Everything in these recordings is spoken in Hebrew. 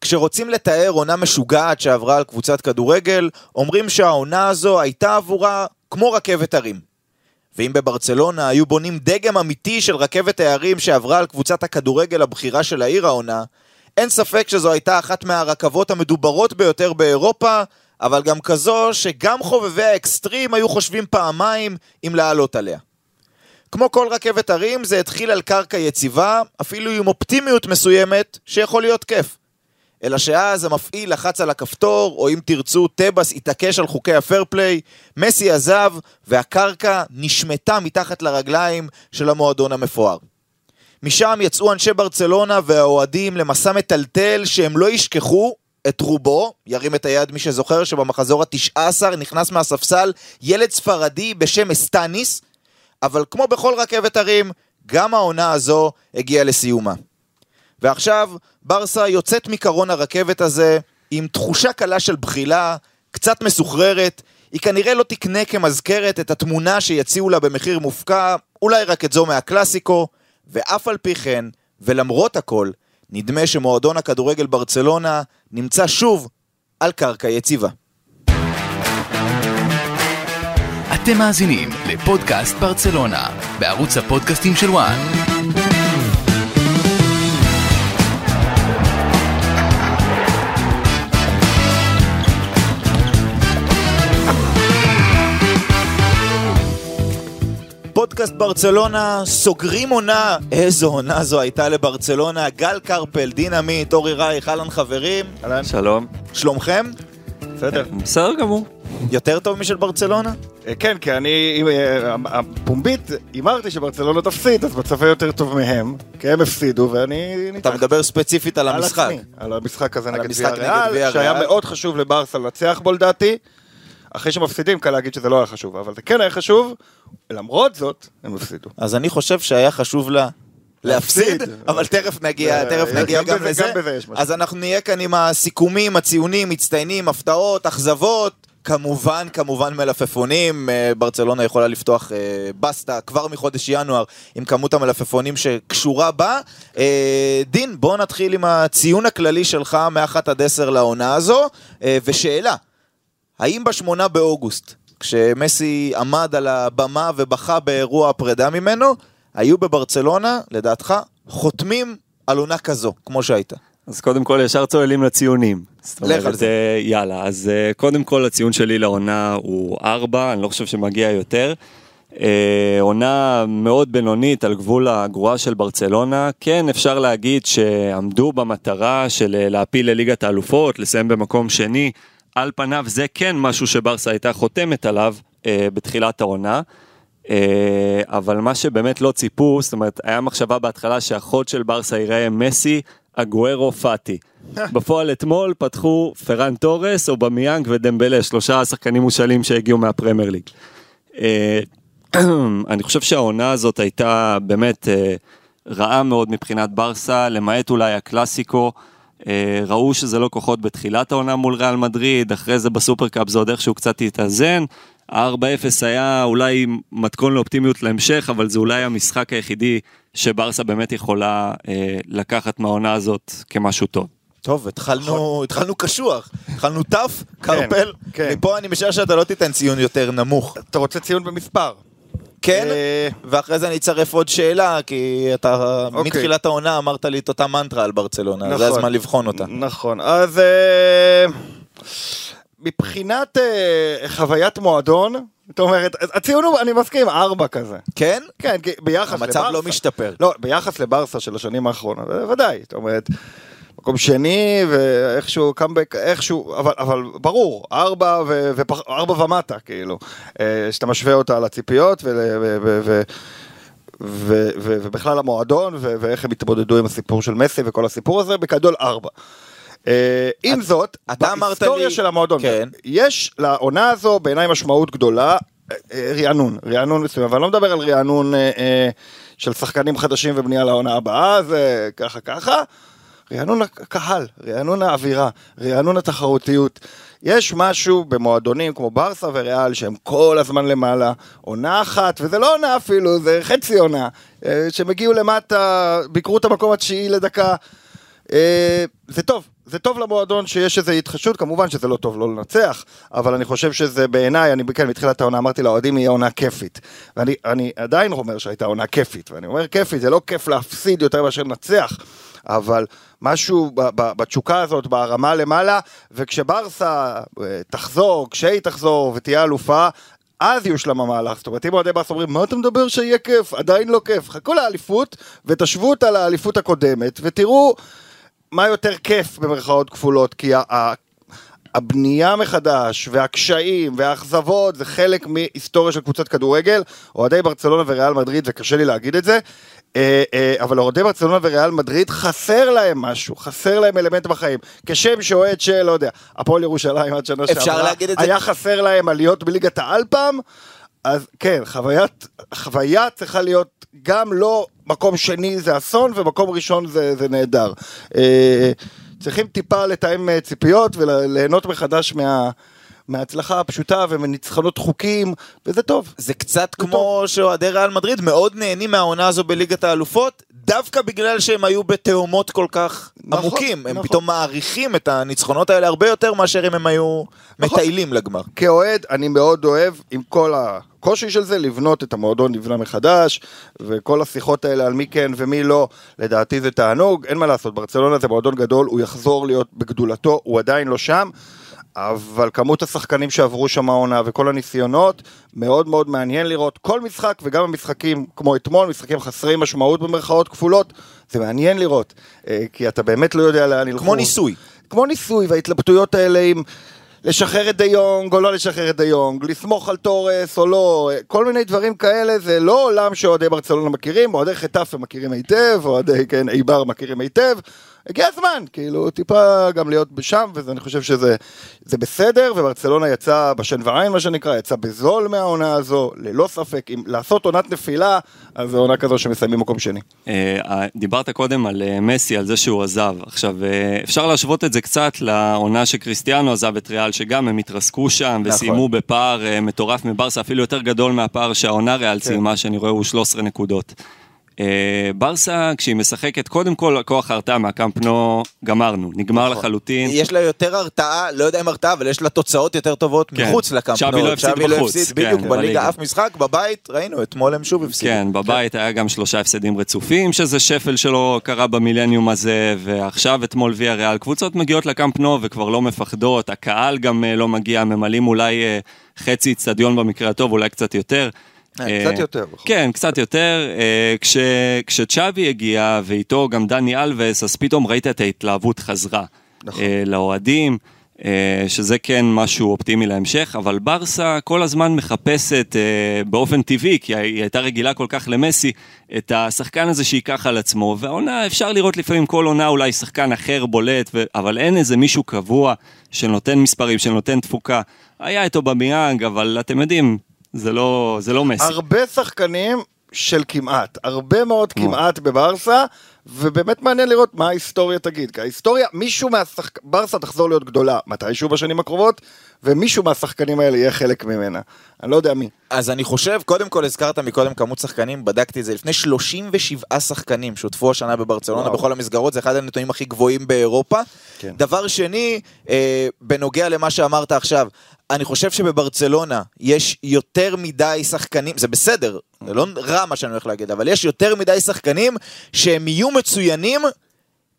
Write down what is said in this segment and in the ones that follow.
כשרוצים לתאר עונה משוגעת שעברה על קבוצת כדורגל, אומרים שהעונה הזו הייתה עבורה כמו רכבת הרים. ואם בברצלונה היו בונים דגם אמיתי של רכבת הערים שעברה על קבוצת הכדורגל הבכירה של העיר העונה, אין ספק שזו הייתה אחת מהרכבות המדוברות ביותר באירופה, אבל גם כזו שגם חובבי האקסטרים היו חושבים פעמיים אם לעלות עליה. כמו כל רכבת הרים, זה התחיל על קרקע יציבה, אפילו עם אופטימיות מסוימת, שיכול להיות כיף. אלא שאז המפעיל לחץ על הכפתור, או אם תרצו, טבס התעקש על חוקי הפייר פליי, מסי עזב, והקרקע נשמטה מתחת לרגליים של המועדון המפואר. משם יצאו אנשי ברצלונה והאוהדים למסע מטלטל שהם לא ישכחו את רובו, ירים את היד מי שזוכר שבמחזור ה-19 נכנס מהספסל ילד ספרדי בשם אסטניס, אבל כמו בכל רכבת הרים, גם העונה הזו הגיעה לסיומה. ועכשיו, ברסה יוצאת מקרון הרכבת הזה עם תחושה קלה של בחילה, קצת מסוחררת, היא כנראה לא תקנה כמזכרת את התמונה שיציעו לה במחיר מופקע, אולי רק את זו מהקלאסיקו, ואף על פי כן, ולמרות הכל, נדמה שמועדון הכדורגל ברצלונה נמצא שוב על קרקע יציבה. אתם מאזינים לפודקאסט ברצלונה, בערוץ הפודקאסטים של וואן. פודקאסט ברצלונה, סוגרים עונה. איזו עונה זו הייתה לברצלונה. גל קרפל, דין עמית, אורי רייך, אהלן חברים. אהלן. שלום. שלומכם? בסדר. בסדר גמור. יותר טוב משל ברצלונה? אה, כן, כי אני, אה, הפומבית, הימרתי שברצלונה תפסיד, אז מצבי יותר טוב מהם, כי הם הפסידו ואני אתה מדבר ספציפית על על המשחק. על המשחק הזה על נגד ויאריאל. שהיה מאוד חשוב לברסה לנצח בו לדעתי. אחרי שמפסידים, קל להגיד שזה לא היה חשוב, אבל זה כן היה חשוב, למרות זאת, הם הפסידו. אז אני חושב שהיה חשוב לה להפסיד. אבל תכף נגיע, תכף נגיע גם לזה. אז אנחנו נהיה כאן עם הסיכומים, הציונים, מצטיינים, הפתעות, אכזבות. כמובן, כמובן מלפפונים, אה, ברצלונה יכולה לפתוח אה, בסטה כבר מחודש ינואר עם כמות המלפפונים שקשורה בה. אה, דין, בוא נתחיל עם הציון הכללי שלך מ-1 עד 10 לעונה הזו, ושאלה, האם בשמונה באוגוסט, כשמסי עמד על הבמה ובכה באירוע הפרידה ממנו, היו בברצלונה, לדעתך, חותמים על עונה כזו, כמו שהייתה? אז קודם כל ישר צוללים לציונים. זאת לך על אומרת, זה. אה, יאללה, אז אה, קודם כל הציון שלי לעונה הוא 4, אני לא חושב שמגיע יותר. אה, עונה מאוד בינונית על גבול הגרועה של ברצלונה. כן, אפשר להגיד שעמדו במטרה של להפיל לליגת האלופות, לסיים במקום שני. על פניו זה כן משהו שברסה הייתה חותמת עליו אה, בתחילת העונה. אה, אבל מה שבאמת לא ציפו, זאת אומרת, היה מחשבה בהתחלה שהחוד של ברסה ייראה מסי, אגוארו, פאטי. בפועל אתמול פתחו פרן תורס, אובמיאנג ודמבלה, שלושה שחקנים מושאלים שהגיעו מהפרמייר ליג. אה, אני חושב שהעונה הזאת הייתה באמת אה, רעה מאוד מבחינת ברסה, למעט אולי הקלאסיקו. ראו שזה לא כוחות בתחילת העונה מול ריאל מדריד, אחרי זה בסופרקאפ זה עוד איכשהו קצת התאזן. ה-4-0 היה אולי מתכון לאופטימיות להמשך, אבל זה אולי המשחק היחידי שברסה באמת יכולה אה, לקחת מהעונה הזאת כמשהו טוב. טוב, התחלנו, התחלנו קשוח, התחלנו טף, קרפל, כן. מפה אני משער שאתה לא תיתן ציון יותר נמוך. אתה רוצה ציון במספר? כן, אה, ואחרי זה אני אצרף עוד שאלה, כי אתה אוקיי. מתחילת העונה אמרת לי את אותה מנטרה על ברצלונה, נכון. זה הזמן לבחון אותה. נכון, אז אה, מבחינת אה, חוויית מועדון, זאת אומרת, הציון הוא, אני מסכים, ארבע כזה. כן? כן, כי ביחס המצב לברסה. לא משתפר. לא, ביחס לברסה של השנים האחרונות, ודאי, זאת אומרת, מקום שני, ואיכשהו קאמבק, איכשהו, אבל, אבל ברור, ארבע, ו, ופח, ארבע ומטה, כאילו, אה, שאתה משווה אותה לציפיות, ול, ו, ו, ו, ו, ו, ובכלל המועדון, ו, ואיך הם התמודדו עם הסיפור של מסי וכל הסיפור הזה, בגדול ארבע. אה, עם זאת, אתה אמרת בהיסטוריה לי- של המועדון, כן. יש לעונה הזו בעיניי משמעות גדולה, אה, אה, רענון, רענון מסוים, אבל אני לא מדבר על רענון של שחקנים חדשים ובנייה לעונה הבאה, זה ככה ככה, רענון הקהל, רענון האווירה, רענון התחרותיות. יש משהו במועדונים כמו ברסה וריאל שהם כל הזמן למעלה, עונה אחת, וזה לא עונה אפילו, זה חצי עונה, שהם הגיעו למטה, ביקרו את המקום התשיעי לדקה. אה, זה טוב, זה טוב למועדון שיש איזו התחדשות, כמובן שזה לא טוב לא לנצח, אבל אני חושב שזה בעיניי, אני כן, מתחילת העונה אמרתי לאוהדים, יהיה עונה כיפית. ואני אני עדיין אומר שהייתה עונה כיפית, ואני אומר כיפית, זה לא כיף להפסיד יותר מאשר לנצח, אבל משהו ב- ב- בתשוקה הזאת, ברמה למעלה, וכשברסה אה, תחזור, כשהיא תחזור ותהיה אלופה, אז יושלם המהלך, זאת אומרת אם אוהדי ברסה אומרים מה אתה מדבר שיהיה כיף, עדיין לא כיף, חכו לאליפות ותשוו אותה לאליפות הקודמת ותראו מה יותר כיף במרכאות כפולות, כי ה- ה- הבנייה מחדש והקשיים והאכזבות זה חלק מהיסטוריה של קבוצת כדורגל, אוהדי ברצלונה וריאל מדריד, זה קשה לי להגיד את זה, אה, אה, אבל אוהדי ברצלונה וריאל מדריד חסר להם משהו, חסר להם אלמנט בחיים. כשם שאוהד של, לא יודע, הפועל ירושלים עד שנה שעברה. היה חסר להם עליות בליגת העל פעם, אז כן, חוויית, חוויה צריכה להיות גם לא מקום שני זה אסון ומקום ראשון זה, זה נהדר. אה, צריכים טיפה לתאם אה, ציפיות וליהנות מחדש מה, מההצלחה הפשוטה ומניצחונות חוקים, וזה טוב. זה קצת כמו שאוהדי ריאל מדריד מאוד נהנים מהעונה הזו בליגת האלופות, דווקא בגלל שהם היו בתהומות כל כך נכון, עמוקים. הם נכון. פתאום מעריכים את הניצחונות האלה הרבה יותר מאשר אם הם היו נכון. מטיילים לגמר. כאוהד, אני מאוד אוהב, עם כל הקושי של זה, לבנות את המועדון לבנה מחדש, וכל השיחות האלה על מי כן ומי לא, לדעתי זה תענוג, אין מה לעשות, ברצלונה זה מועדון גדול, הוא יחזור להיות בגדולתו, הוא עדיין לא שם. אבל כמות השחקנים שעברו שם העונה וכל הניסיונות, מאוד מאוד מעניין לראות כל משחק וגם המשחקים כמו אתמול, משחקים חסרי משמעות במרכאות כפולות, זה מעניין לראות, אה, כי אתה באמת לא יודע לאן ילכו. כמו ניסוי. כמו ניסוי, וההתלבטויות האלה עם לשחרר את דה יונג או לא לשחרר את דה יונג, לסמוך על תורס או לא, כל מיני דברים כאלה, זה לא עולם שאוהדי ברצלונה מכירים, אוהדי חטאפה מכירים היטב, אוהדי, כן, איבר מכירים היטב. הגיע הזמן, כאילו, טיפה גם להיות שם, ואני חושב שזה זה בסדר, וברצלונה יצא בשן ועין, מה שנקרא, יצא בזול מהעונה הזו, ללא ספק, אם לעשות עונת נפילה, אז זו עונה כזו שמסיימים מקום שני. אה, דיברת קודם על אה, מסי, על זה שהוא עזב. עכשיו, אה, אפשר להשוות את זה קצת לעונה שקריסטיאנו עזב את ריאל, שגם הם התרסקו שם נכון. וסיימו בפער אה, מטורף מברסה, אפילו יותר גדול מהפער שהעונה ריאל כן. סיימה, שאני רואה הוא 13 נקודות. אה, ברסה, כשהיא משחקת, קודם כל, כוח ההרתעה מהקמפנו, גמרנו, נגמר נכון. לחלוטין. יש לה יותר הרתעה, לא יודע אם הרתעה, אבל יש לה תוצאות יותר טובות כן. מחוץ לקמפנו. שווי לא הפסיד לא בחוץ, הפסיד, כן, בדיוק, בליגה בליגה. אף משחק, בבית, ראינו, אתמול הם שוב הפסידו. כן, בבית היה גם שלושה הפסדים רצופים, שזה שפל שלא קרה במילניום הזה, ועכשיו אתמול ויה ריאל. קבוצות מגיעות לקאמפ נו וכבר לא מפחדות, הקהל גם אה, לא מגיע, ממלאים אולי אה, חצי אצטדיון במקרה הטוב, אולי קצת יותר. אה, אה, קצת יותר. כן, קצת יותר. אה, כש, כשצ'אבי הגיע, ואיתו גם דני אלווס, אז פתאום ראית את ההתלהבות חזרה. נכון. לאוהדים, שזה כן משהו אופטימי להמשך, אבל ברסה כל הזמן מחפשת באופן טבעי, כי היא הייתה רגילה כל כך למסי, את השחקן הזה שייקח על עצמו, והעונה, אפשר לראות לפעמים כל עונה אולי שחקן אחר בולט. אבל אין איזה מישהו קבוע שנותן מספרים, שנותן תפוקה. היה את אובמיאנג, אבל אתם יודעים, זה לא, זה לא מסי. הרבה שחקנים של כמעט, הרבה מאוד כמעט בברסה, ובאמת מעניין לראות מה ההיסטוריה תגיד. כי ההיסטוריה, מישהו מהשחק... ברסה תחזור להיות גדולה מתישהו בשנים הקרובות, ומישהו מהשחקנים האלה יהיה חלק ממנה. אני לא יודע מי. אז אני חושב, קודם כל הזכרת מקודם כמות שחקנים, בדקתי את זה, לפני 37 שחקנים שותפו השנה בברצלונה וואו. בכל המסגרות, זה אחד הנתונים הכי גבוהים באירופה. כן. דבר שני, אה, בנוגע למה שאמרת עכשיו, אני חושב שבברצלונה יש יותר מדי שחקנים, זה בסדר, זה לא רע מה שאני הולך להגיד, אבל יש יותר מדי שחקנים שהם יהיו מצוינים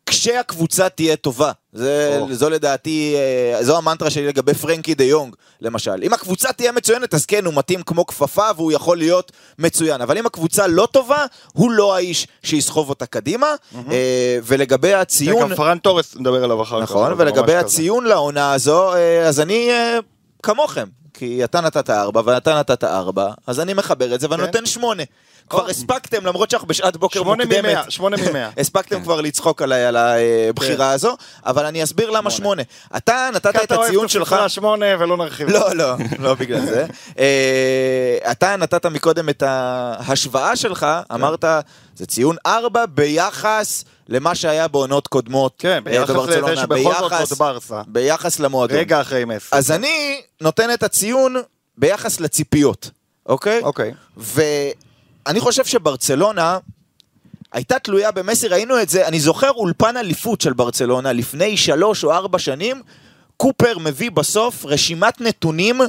כשהקבוצה תהיה טובה. זה, או. זו לדעתי, אה, זו המנטרה שלי לגבי פרנקי דה יונג, למשל. אם הקבוצה תהיה מצוינת, אז כן, הוא מתאים כמו כפפה והוא יכול להיות מצוין. אבל אם הקבוצה לא טובה, הוא לא האיש שיסחוב אותה קדימה. אה, ולגבי הציון... גם פרן תורס, נדבר עליו אחר כך. נכון, זה ולגבי ממש כזה. הציון לעונה הזו, אה, אז אני כמוכם. כי אתה נתת ארבע ואתה נתת ארבע, אז אני מחבר את זה ואני כן. נותן שמונה. כבר הספקתם, למרות שאנחנו בשעת בוקר שמונה מוקדמת. שמונה ממאה. הספקתם כבר לצחוק עליי על הבחירה הזו, אבל אני אסביר למה שמונה. אתה נתת את אתה אוהב הציון את שלך... שמונה ולא נרחיב. לא, לא, לא בגלל זה. אה, אתה נתת מקודם את ההשוואה שלך, אמרת, זה ציון ארבע ביחס למה שהיה בעונות קודמות כן, אה, ביחס לזה שבכל זאת זאת ברסה. ביחס למועדון. רגע אחרי מסי. אז אני נותן את הציון ביחס לציפיות, אוקיי? אוקיי. ואני חושב שברצלונה, הייתה תלויה במסי, ראינו את זה, אני זוכר אולפן אליפות של ברצלונה לפני שלוש או ארבע שנים, קופר מביא בסוף רשימת נתונים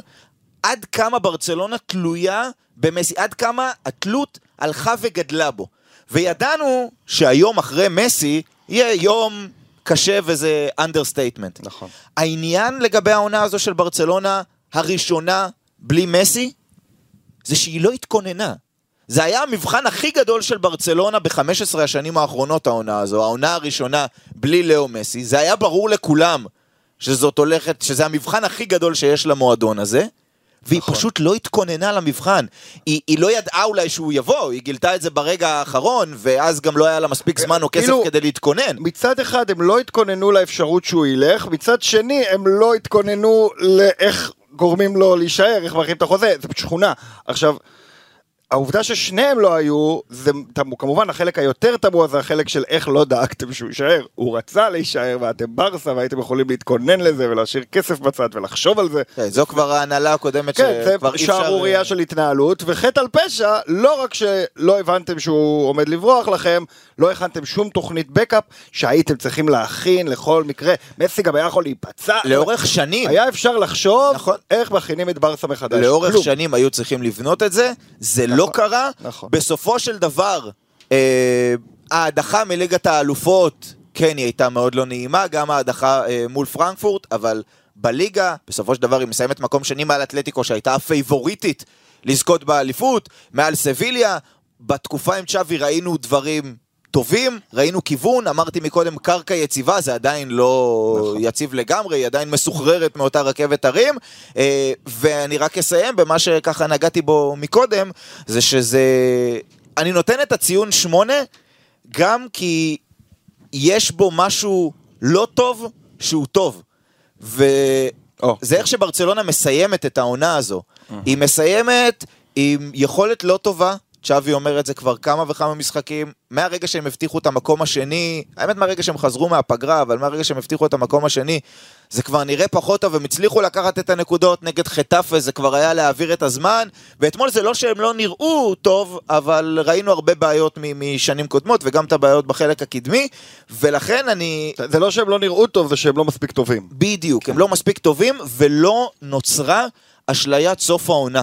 עד כמה ברצלונה תלויה במסי, עד כמה התלות הלכה וגדלה בו. וידענו שהיום אחרי מסי יהיה יום קשה וזה understatement. נכון. העניין לגבי העונה הזו של ברצלונה, הראשונה בלי מסי, זה שהיא לא התכוננה. זה היה המבחן הכי גדול של ברצלונה ב-15 השנים האחרונות, העונה הזו, העונה הראשונה בלי לאו מסי. זה היה ברור לכולם שזאת הולכת, שזה המבחן הכי גדול שיש למועדון הזה. והיא נכון. פשוט לא התכוננה למבחן. היא, היא לא ידעה אולי שהוא יבוא, היא גילתה את זה ברגע האחרון, ואז גם לא היה לה מספיק זמן או כסף כאילו- כדי להתכונן. מצד אחד הם לא התכוננו לאפשרות שהוא ילך, מצד שני הם לא התכוננו לאיך גורמים לו להישאר, איך מארחים את החוזה, זה שכונה. עכשיו, העובדה ששניהם לא היו, זה תמו, כמובן החלק היותר תמוה זה החלק של איך לא דאגתם שהוא יישאר. הוא רצה להישאר ואתם ברסה והייתם יכולים להתכונן לזה ולהשאיר כסף בצד ולחשוב על זה. כן, זו כבר ההנהלה הקודמת כן, זה שכבר אי אפשר... שערורייה של התנהלות, וחטא על פשע, לא רק שלא הבנתם שהוא עומד לברוח לכם, לא הכנתם שום תוכנית בקאפ שהייתם צריכים להכין לכל מקרה. מסי גם היה יכול להיפצע. לאורך שנים. היה אפשר לחשוב נכון. איך מכינים את ברסה מחדש. לאורך כלום. שנים היו צריכים לבנות את זה, זה לא קרה. נכון. בסופו של דבר, אה, ההדחה מליגת האלופות, כן, היא הייתה מאוד לא נעימה, גם ההדחה אה, מול פרנקפורט, אבל בליגה, בסופו של דבר היא מסיימת מקום שני מעל אתלטיקו, שהייתה הפייבוריטית לזכות באליפות, מעל סביליה. בתקופה עם צ'אבי ראינו דברים טובים, ראינו כיוון, אמרתי מקודם קרקע יציבה, זה עדיין לא נכון. יציב לגמרי, היא עדיין מסוחררת מאותה רכבת הרים, אה, ואני רק אסיים במה שככה נגעתי בו מקודם, זה שזה... אני נותן את הציון שמונה, גם כי יש בו משהו לא טוב שהוא טוב. וזה. איך שברצלונה מסיימת את העונה הזו. היא מסיימת עם יכולת לא טובה, צ'אבי אומר את זה כבר כמה וכמה משחקים, מהרגע שהם הבטיחו את המקום השני, האמת מהרגע שהם חזרו מהפגרה, אבל מהרגע שהם הבטיחו את המקום השני, זה כבר נראה פחות טוב, הם הצליחו לקחת את הנקודות נגד חטאפה, זה כבר היה להעביר את הזמן, ואתמול זה לא שהם לא נראו טוב, אבל ראינו הרבה בעיות משנים קודמות, וגם את הבעיות בחלק הקדמי, ולכן אני... זה לא שהם לא נראו טוב, זה שהם לא מספיק טובים. בדיוק, הם לא מספיק טובים, ולא נוצרה אשליית סוף העונה.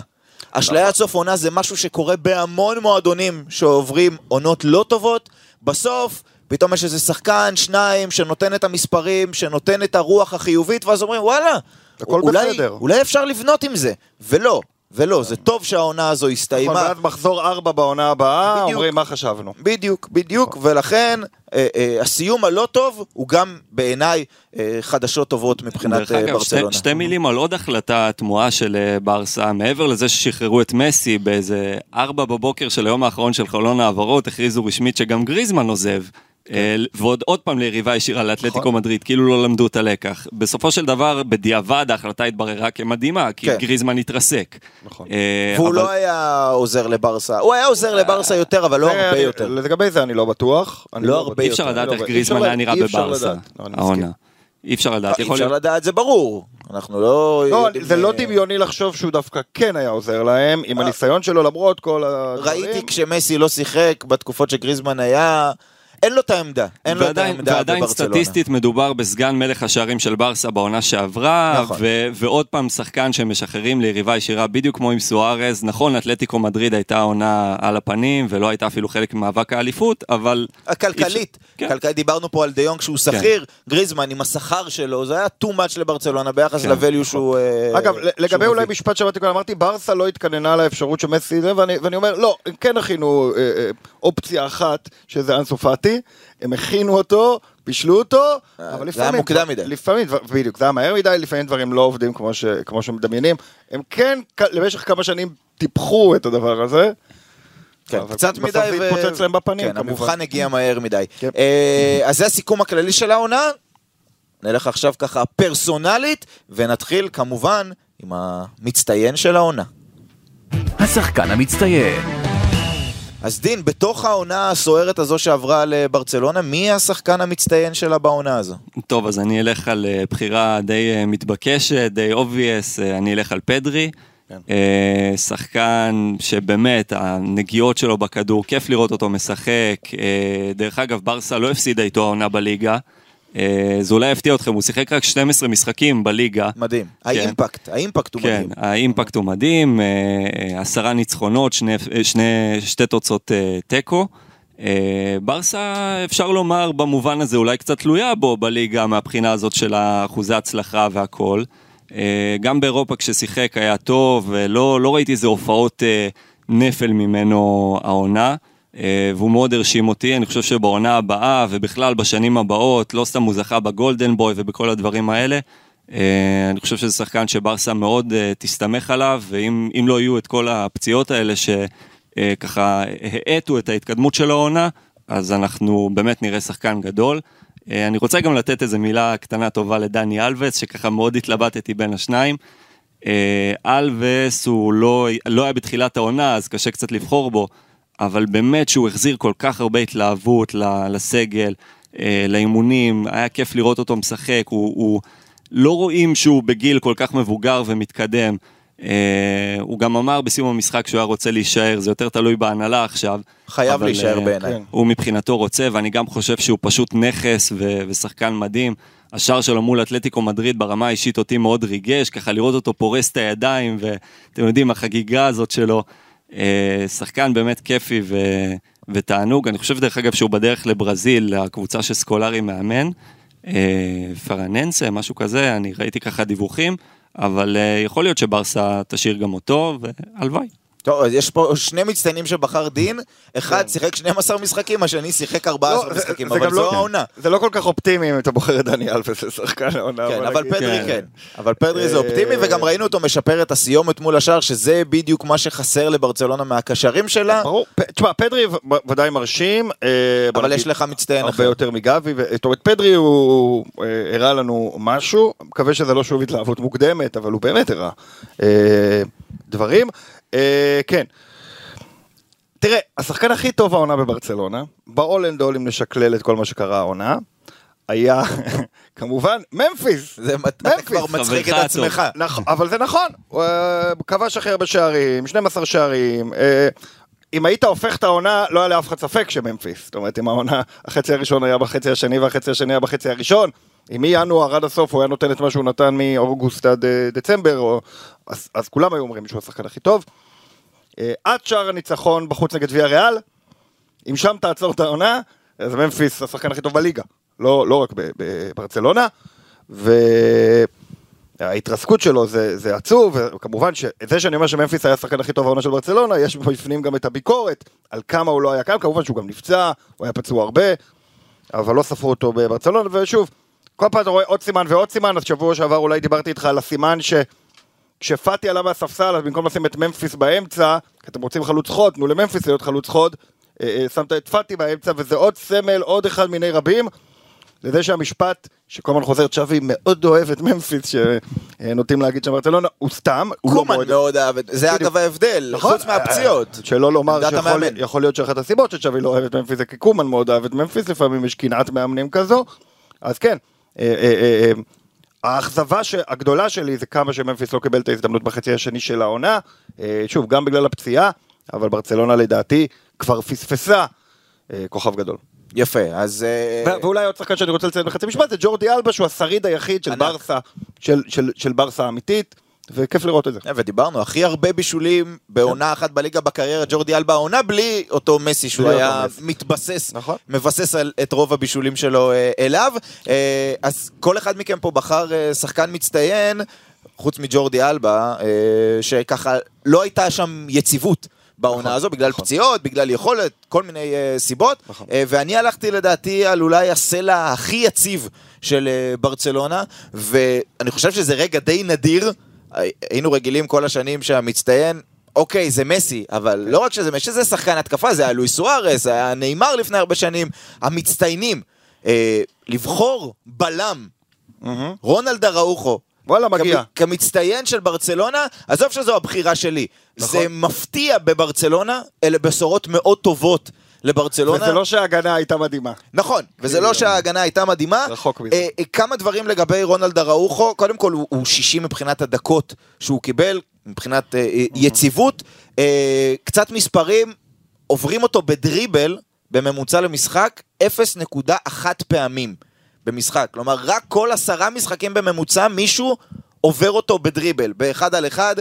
אשליית סוף עונה זה משהו שקורה בהמון מועדונים שעוברים עונות לא טובות, בסוף פתאום יש איזה שחקן, שניים, שנותן את המספרים, שנותן את הרוח החיובית, ואז אומרים וואלה, הכל אולי, בסדר." אולי אפשר לבנות עם זה, ולא, ולא, זה טוב שהעונה הזו נכון, הסתיימה. ואז מחזור ארבע בעונה הבאה, בדיוק. אומרים מה חשבנו. בדיוק, בדיוק, ולכן אה, אה, הסיום הלא טוב הוא גם בעיניי אה, חדשות טובות מבחינת דרך אה, אגב, שתי, ברצלונה. שתי מילים על עוד החלטה תמוהה של אה, ברסה, מעבר לזה ששחררו את מסי באיזה ארבע בבוקר של היום האחרון של חלון העברות, הכריזו רשמית שגם גריזמן עוזב. אה, ועוד עוד פעם ליריבה ישירה לאתלטיקו נכון. מדריד, כאילו לא למדו את הלקח. בסופו של דבר, בדיעבד ההחלטה התבררה כמדהימה, כי כן. גריזמן התרסק. נכון. אה, והוא אבל- לא היה עוזר לברסה, הוא היה עוזר לברסה יותר, אבל לא הרבה יותר. לגבי זה אני לא בטוח. אני לא הרבה בטוח. אי אפשר יותר. לדעת לא, איך אי גריזמן אפשר היה נראה אי אפשר בברסה. לא. העונה. אי אפשר לדעת, אי יכול אפשר להיות. לדעת, זה ברור. אנחנו לא... לא, זה לא אה, דמיוני לחשוב שהוא דווקא כן היה עוזר להם, עם הניסיון שלו למרות כל הדברים. ראיתי כשמסי לא שיחק בתקופות שגריזמן היה, אין לו את העמדה. אין לו את ועדיין, העמדה ועדיין בברצלונה. סטטיסטית מדובר בסגן מלך השערים של ברסה בעונה שעברה, נכון. ו- ועוד פעם שחקן שהם משחררים ליריבה ישירה בדיוק כמו עם סוארז. נכון, אתלטיקו מדריד הייתה עונה על הפנים ולא הייתה אפילו חלק ממאבק האליפות, אבל... הכלכלית, כן. כלכלית, דיברנו פה על דיונג שהוא שכיר, גריזמן עם השכר שלו, זה היה too much לברצלונה ביחס כן, ל-value שהוא... אה, אגב, שהוא לגבי אולי מביא. משפט שאמרתי קודם, אמרתי ברסה לא התכננה לאפשרות שמסי זה, ואני, ואני אומר, לא, כן הכינו אה, אה, אופציה אחת, שזה אנסו פאטי, הם הכינו אותו, בישלו אותו, אבל זה היה לפעמים... מוקדם מדי. לפעמים, בדיוק, זה היה מהר מדי, לפעמים דברים לא עובדים כמו, ש, כמו שמדמיינים. הם כן, למשך כמה שנים טיפחו את הדבר הזה. כן, קצת בסוף מדי. זה התפוצץ להם בפנים, כן, כמובן. המבחן הגיע מהר מדי. כן. אה, אז זה הסיכום הכללי של העונה. נלך עכשיו ככה פרסונלית, ונתחיל כמובן עם המצטיין של העונה. השחקן המצטיין. אז דין, בתוך העונה הסוערת הזו שעברה לברצלונה, מי השחקן המצטיין שלה בעונה הזו? טוב, אז אני אלך על אה, בחירה די אה, מתבקשת, די obvious, אה, אני אלך על פדרי. כן. שחקן שבאמת, הנגיעות שלו בכדור, כיף לראות אותו משחק. דרך אגב, ברסה לא הפסידה איתו העונה בליגה. אה, זה אולי יפתיע אתכם, הוא שיחק רק 12 משחקים בליגה. מדהים. האימפקט, האימפקט הוא כן, מדהים. האימפקט הוא מדהים, אה, עשרה ניצחונות, שני, אה, שני, שתי תוצאות אה, תיקו. אה, ברסה, אפשר לומר, במובן הזה אולי קצת תלויה בו בליגה מהבחינה הזאת של אחוזי הצלחה והכל. אה, גם באירופה כששיחק היה טוב, ולא לא ראיתי איזה הופעות אה, נפל ממנו העונה. אה, והוא מאוד הרשים אותי, אני חושב שבעונה הבאה ובכלל בשנים הבאות, לא סתם הוא זכה בגולדן בוי ובכל הדברים האלה, אה, אני חושב שזה שחקן שברסה מאוד אה, תסתמך עליו, ואם אם לא יהיו את כל הפציעות האלה שככה האטו את ההתקדמות של העונה, אז אנחנו באמת נראה שחקן גדול. אני רוצה גם לתת איזה מילה קטנה טובה לדני אלווס, שככה מאוד התלבטתי בין השניים. אלווס הוא לא, לא היה בתחילת העונה, אז קשה קצת לבחור בו, אבל באמת שהוא החזיר כל כך הרבה התלהבות לסגל, אה, לאימונים, היה כיף לראות אותו משחק, הוא, הוא לא רואים שהוא בגיל כל כך מבוגר ומתקדם. אה, הוא גם אמר בסיום המשחק שהוא היה רוצה להישאר, זה יותר תלוי בהנהלה עכשיו. חייב אבל, להישאר אה, בעיניי. כן. הוא מבחינתו רוצה, ואני גם חושב שהוא פשוט נכס ו- ושחקן מדהים. השער שלו מול אתלטיקו מדריד ברמה האישית אותי מאוד ריגש, ככה לראות אותו פורס את הידיים, ואתם יודעים, החגיגה הזאת שלו. אה, שחקן באמת כיפי ו- ותענוג. אני חושב דרך אגב שהוא בדרך לברזיל, לקבוצה שסקולרי מאמן. אה, פרננסה, משהו כזה, אני ראיתי ככה דיווחים, אבל אה, יכול להיות שברסה תשאיר גם אותו, והלוואי. טוב, אז יש פה שני מצטיינים שבחר דין, אחד שיחק 12 משחקים, השני שיחק 14 כן. לא, משחקים, זה אבל זו לא- העונה. זה לא כל כך אופטימי אם אתה בוחר את דני אלפס לשחקן העונה. כן, אבל. פדרי כן. כן. אבל פדרי זה אה, אופטימי, וגם ראינו אותו משפר את הסיומת מול השער, שזה בדיוק מה שחסר לברצלונה מהקשרים שלה, ברור, פ- תשמע, פדרי ודאי מרשים. אה, אבל יש לך מצטיין הרבה אחר. יותר מגבי, זאת אומרת פדרי הוא אה, הראה לנו משהו, מקווה שזה לא שוב התלהבות מוקדמת, אבל הוא באמת הראה אה, דברים. אה, כן. תראה, השחקן הכי טוב העונה בברצלונה, all אם נשקלל את כל מה שקרה העונה, היה כמובן ממפיס. זה אתה. כבר מצחיק את עצמך. אבל זה נכון, הוא אה, כבש הכי הרבה שערים, 12 שערים. אה, אם היית הופך את העונה, לא היה לאף אחד ספק שממפיס. זאת אומרת, אם העונה, החצי הראשון היה בחצי השני והחצי השני היה בחצי הראשון, אם מינואר עד הסוף הוא היה נותן את מה שהוא נתן מאוגוסט עד דצמבר, או, אז, אז כולם היו אומרים שהוא השחקן הכי טוב. אה, עד שער הניצחון בחוץ נגד ויה ריאל, אם שם תעצור את העונה, אז ממפיס השחקן הכי טוב בליגה, לא, לא רק בברצלונה, וההתרסקות שלו זה, זה עצוב, וכמובן שזה שאני אומר שממפיס היה השחקן הכי טוב העונה של ברצלונה, יש בפנים גם את הביקורת על כמה הוא לא היה קיים, כמובן שהוא גם נפצע, הוא היה פצוע הרבה, אבל לא ספרו אותו בברצלונה, ושוב, כל פעם אתה רואה עוד סימן ועוד סימן, אז שבוע שעבר אולי דיברתי איתך על הסימן ש... כשפאטי עלה מהספסל, אז במקום לשים את ממפיס באמצע, כי אתם רוצים חלוץ חוד, תנו לממפיס להיות חלוץ חוד, אה, אה, שמת את פאטי באמצע, וזה עוד סמל, עוד אחד מיני רבים, לזה שהמשפט, שכל הזמן חוזר, צ'אבי מאוד אוהב את ממפיס, שנוטים להגיד שם ברצלונה, הוא סתם, הוא לא מאוד... מאוד אהב את זה. אגב ההבדל, נכון? חוץ מהפציעות. שלא לומר שיכול להיות שאחת הסיבות שצ'אבי לא אוהב את ממפיס זה כי קומן מאוד אהב את ממפיס, לפעמים יש קנאת מאמנים כזו, אז כן. האכזבה הגדולה שלי זה כמה שממפיס לא קיבל את ההזדמנות בחצי השני של העונה, אה, שוב, גם בגלל הפציעה, אבל ברצלונה לדעתי כבר פספסה אה, כוכב גדול. יפה, אז... אה, ו- ואולי עוד שחקן שאני רוצה לציין בחצי משפט זה ג'ורדי אלבה שהוא השריד היחיד של. ברסה, של- של- של ברסה אמיתית, וכיף לראות את זה. אה, ודיברנו, הכי הרבה בישולים בעונה אחת בליגה בקריירה, ג'ורדי אלבה העונה בלי אותו מסי שהוא היה. מתבסס, נכון. מבסס את רוב הבישולים שלו אה, אליו. אה, אז כל אחד מכם פה בחר אה, שחקן מצטיין, חוץ מג'ורדי אלבה, שככה לא הייתה שם יציבות. בעונה נכון, הזו, בגלל נכון. פציעות, בגלל יכולת, כל מיני uh, סיבות. נכון. Uh, ואני הלכתי לדעתי על אולי הסלע הכי יציב של uh, ברצלונה, ואני חושב שזה רגע די נדיר. הי- היינו רגילים כל השנים שהמצטיין, אוקיי, זה מסי, אבל לא רק שזה מסי, שזה שחקן התקפה, זה היה לואי סוארס, זה היה נאמר לפני הרבה שנים. המצטיינים, uh, לבחור בלם, רונלד אראוחו, וואלה, מגיע. כמ- כמצטיין של ברצלונה, עזוב שזו הבחירה שלי. נכון. זה מפתיע בברצלונה, אלה בשורות מאוד טובות לברצלונה. וזה לא שההגנה הייתה מדהימה. נכון, וזה כאילו, לא שההגנה הייתה מדהימה. רחוק מזה. אה, אה, כמה דברים לגבי רונלד אראוחו, קודם כל הוא, הוא 60 מבחינת הדקות שהוא קיבל, מבחינת אה, יציבות. אה, קצת מספרים, עוברים אותו בדריבל, בממוצע למשחק, 0.1 פעמים במשחק. כלומר, רק כל עשרה משחקים בממוצע מישהו עובר אותו בדריבל, באחד על אחד.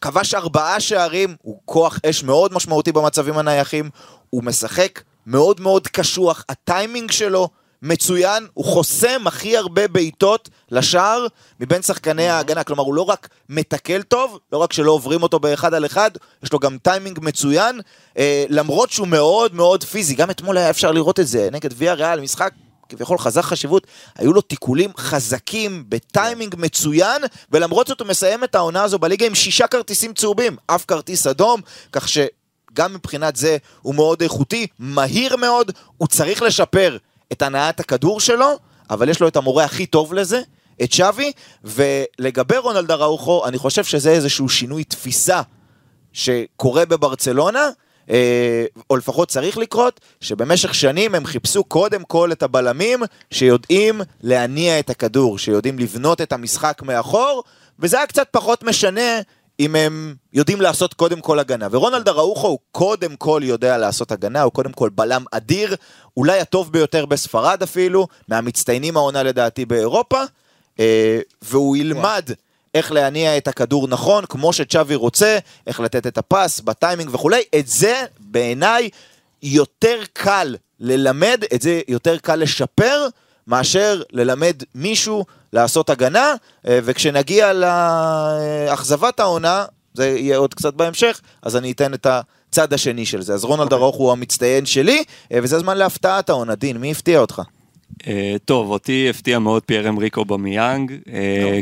כבש ארבעה שערים, הוא כוח אש מאוד משמעותי במצבים הנייחים, הוא משחק מאוד מאוד קשוח, הטיימינג שלו מצוין, הוא חוסם הכי הרבה בעיטות לשער מבין שחקני ההגנה, כלומר הוא לא רק מתקל טוב, לא רק שלא עוברים אותו באחד על אחד, יש לו גם טיימינג מצוין, אה, למרות שהוא מאוד מאוד פיזי, גם אתמול היה אפשר לראות את זה, נגד ויה ריאל, משחק כביכול חזק חשיבות, היו לו תיקולים חזקים, בטיימינג מצוין, ולמרות זאת הוא מסיים את העונה הזו בליגה עם שישה כרטיסים צהובים, אף כרטיס אדום, כך שגם מבחינת זה הוא מאוד איכותי, מהיר מאוד, הוא צריך לשפר את הנעת הכדור שלו, אבל יש לו את המורה הכי טוב לזה, את שווי, ולגבי רונלד אראוחו, אני חושב שזה איזשהו שינוי תפיסה שקורה בברצלונה, או לפחות צריך לקרות, שבמשך שנים הם חיפשו קודם כל את הבלמים שיודעים להניע את הכדור, שיודעים לבנות את המשחק מאחור, וזה היה קצת פחות משנה אם הם יודעים לעשות קודם כל הגנה. ורונלד אראוחו הוא קודם כל יודע לעשות הגנה, הוא קודם כל בלם אדיר, אולי הטוב ביותר בספרד אפילו, מהמצטיינים העונה לדעתי באירופה, אה, והוא ילמד... וואו. איך להניע את הכדור נכון, כמו שצ'אבי רוצה, איך לתת את הפס, בטיימינג וכולי. את זה בעיניי יותר קל ללמד, את זה יותר קל לשפר, מאשר ללמד מישהו לעשות הגנה, אה, וכשנגיע לאכזבת העונה, זה יהיה עוד קצת בהמשך, אז אני אתן את הצד השני של זה. אז רונלד okay. אוקיי. ארוך הוא המצטיין שלי, אה, וזה זמן להפתעת העונה. דין, מי הפתיע אותך? Uh, טוב, אותי הפתיע מאוד פייר אמריקו במיאנג. Uh,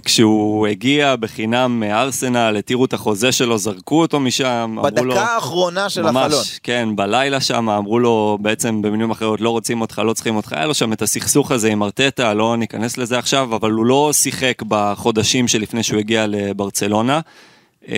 כשהוא הגיע בחינם מארסנל, התירו את החוזה שלו, זרקו אותו משם. בדקה לו, האחרונה של ממש, החלון. כן, בלילה שם, אמרו לו בעצם במילים אחרות, לא רוצים אותך, לא צריכים אותך. היה לו שם את הסכסוך הזה עם ארטטה, לא ניכנס לזה עכשיו, אבל הוא לא שיחק בחודשים שלפני שהוא הגיע לברצלונה. Uh,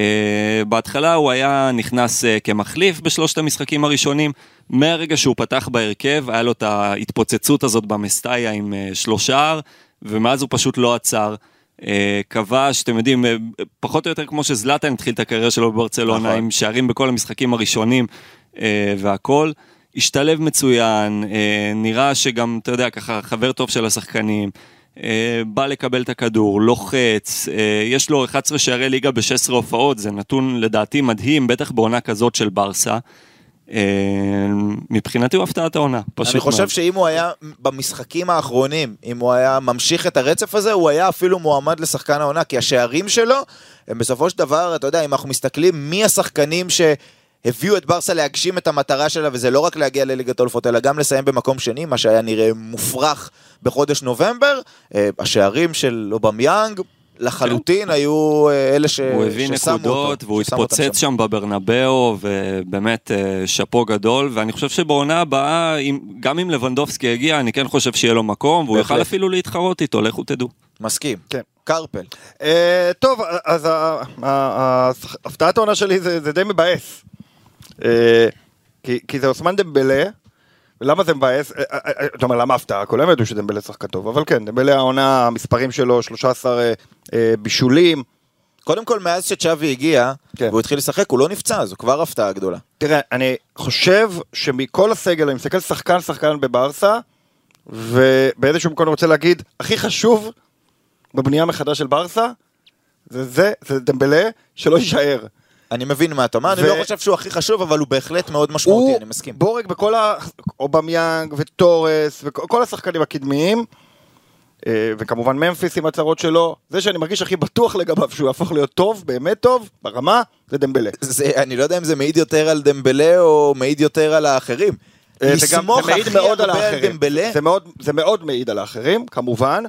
בהתחלה הוא היה נכנס uh, כמחליף בשלושת המשחקים הראשונים. מהרגע שהוא פתח בהרכב, היה לו את ההתפוצצות הזאת במסטאיה עם uh, שלושה, ומאז הוא פשוט לא עצר. Uh, כבש, אתם יודעים, uh, פחות או יותר כמו שזלאטן התחיל את הקריירה שלו בברצלונה, נכון. עם שערים בכל המשחקים הראשונים uh, והכל. השתלב מצוין, uh, נראה שגם, אתה יודע, ככה חבר טוב של השחקנים. Uh, בא לקבל את הכדור, לוחץ, uh, יש לו 11 שערי ליגה ב-16 הופעות, זה נתון לדעתי מדהים, בטח בעונה כזאת של ברסה. אה, מבחינתי הוא הפתעת העונה, פשוט אני חושב שאם הוא היה במשחקים האחרונים, אם הוא היה ממשיך את הרצף הזה, הוא היה אפילו מועמד לשחקן העונה, כי השערים שלו, הם בסופו של דבר, אתה יודע, אם אנחנו מסתכלים מי השחקנים ש... הביאו את ברסה להגשים את המטרה שלה, וזה לא רק להגיע לליגת האלופות, אלא גם לסיים במקום שני, מה שהיה נראה מופרך בחודש נובמבר. אה, השערים של אובמיאנג, לחלוטין כן. היו אה, אלה ש... הוא הביא נקודות, והוא התפוצץ שם בברנבאו, ובאמת אה, שאפו גדול, ואני חושב שבעונה הבאה, גם אם לבנדובסקי יגיע, אני כן חושב שיהיה לו מקום, והוא יוכל אפילו להתחרות איתו, לכו תדעו. מסכים. כן. קרפל. טוב, אז הפתעת העונה שלי זה די מבאס. כי זה אוסמן דמבלה. למה זה מבאס? אה, אה, אה, אתה אומר, למה הפתעה? כולם ידעו שדמבלה שחקן טוב, אבל כן, דמבלה העונה, המספרים שלו, 13 בישולים. קודם כל, מאז שצ'אבי הגיע, כן. והוא התחיל לשחק, הוא לא נפצע, זו כבר הפתעה גדולה. תראה, אני חושב שמכל הסגל, אני מסתכל שחקן שחקן בברסה, ובאיזשהו מקום אני רוצה להגיד, הכי חשוב בבנייה מחדש של ברסה, זה זה, זה דמבלה, שלא יישאר. אני מבין מה אתה אומר, אני לא חושב שהוא הכי חשוב, אבל הוא בהחלט מאוד משמעותי, אני מסכים. בורג בכל ה... אובמיאנג וטורס וכל השחקנים הקדמיים, אה, וכמובן ממפיס עם הצהרות שלו, זה שאני מרגיש הכי בטוח לגביו שהוא יהפוך להיות טוב, באמת טוב, ברמה, זה דמבלה. זה, אני לא יודע אם זה מעיד יותר על דמבלה או מעיד יותר על האחרים. אה, לסמוך הכי הרבה על דמבלה. זה מאוד מעיד על האחרים, כמובן.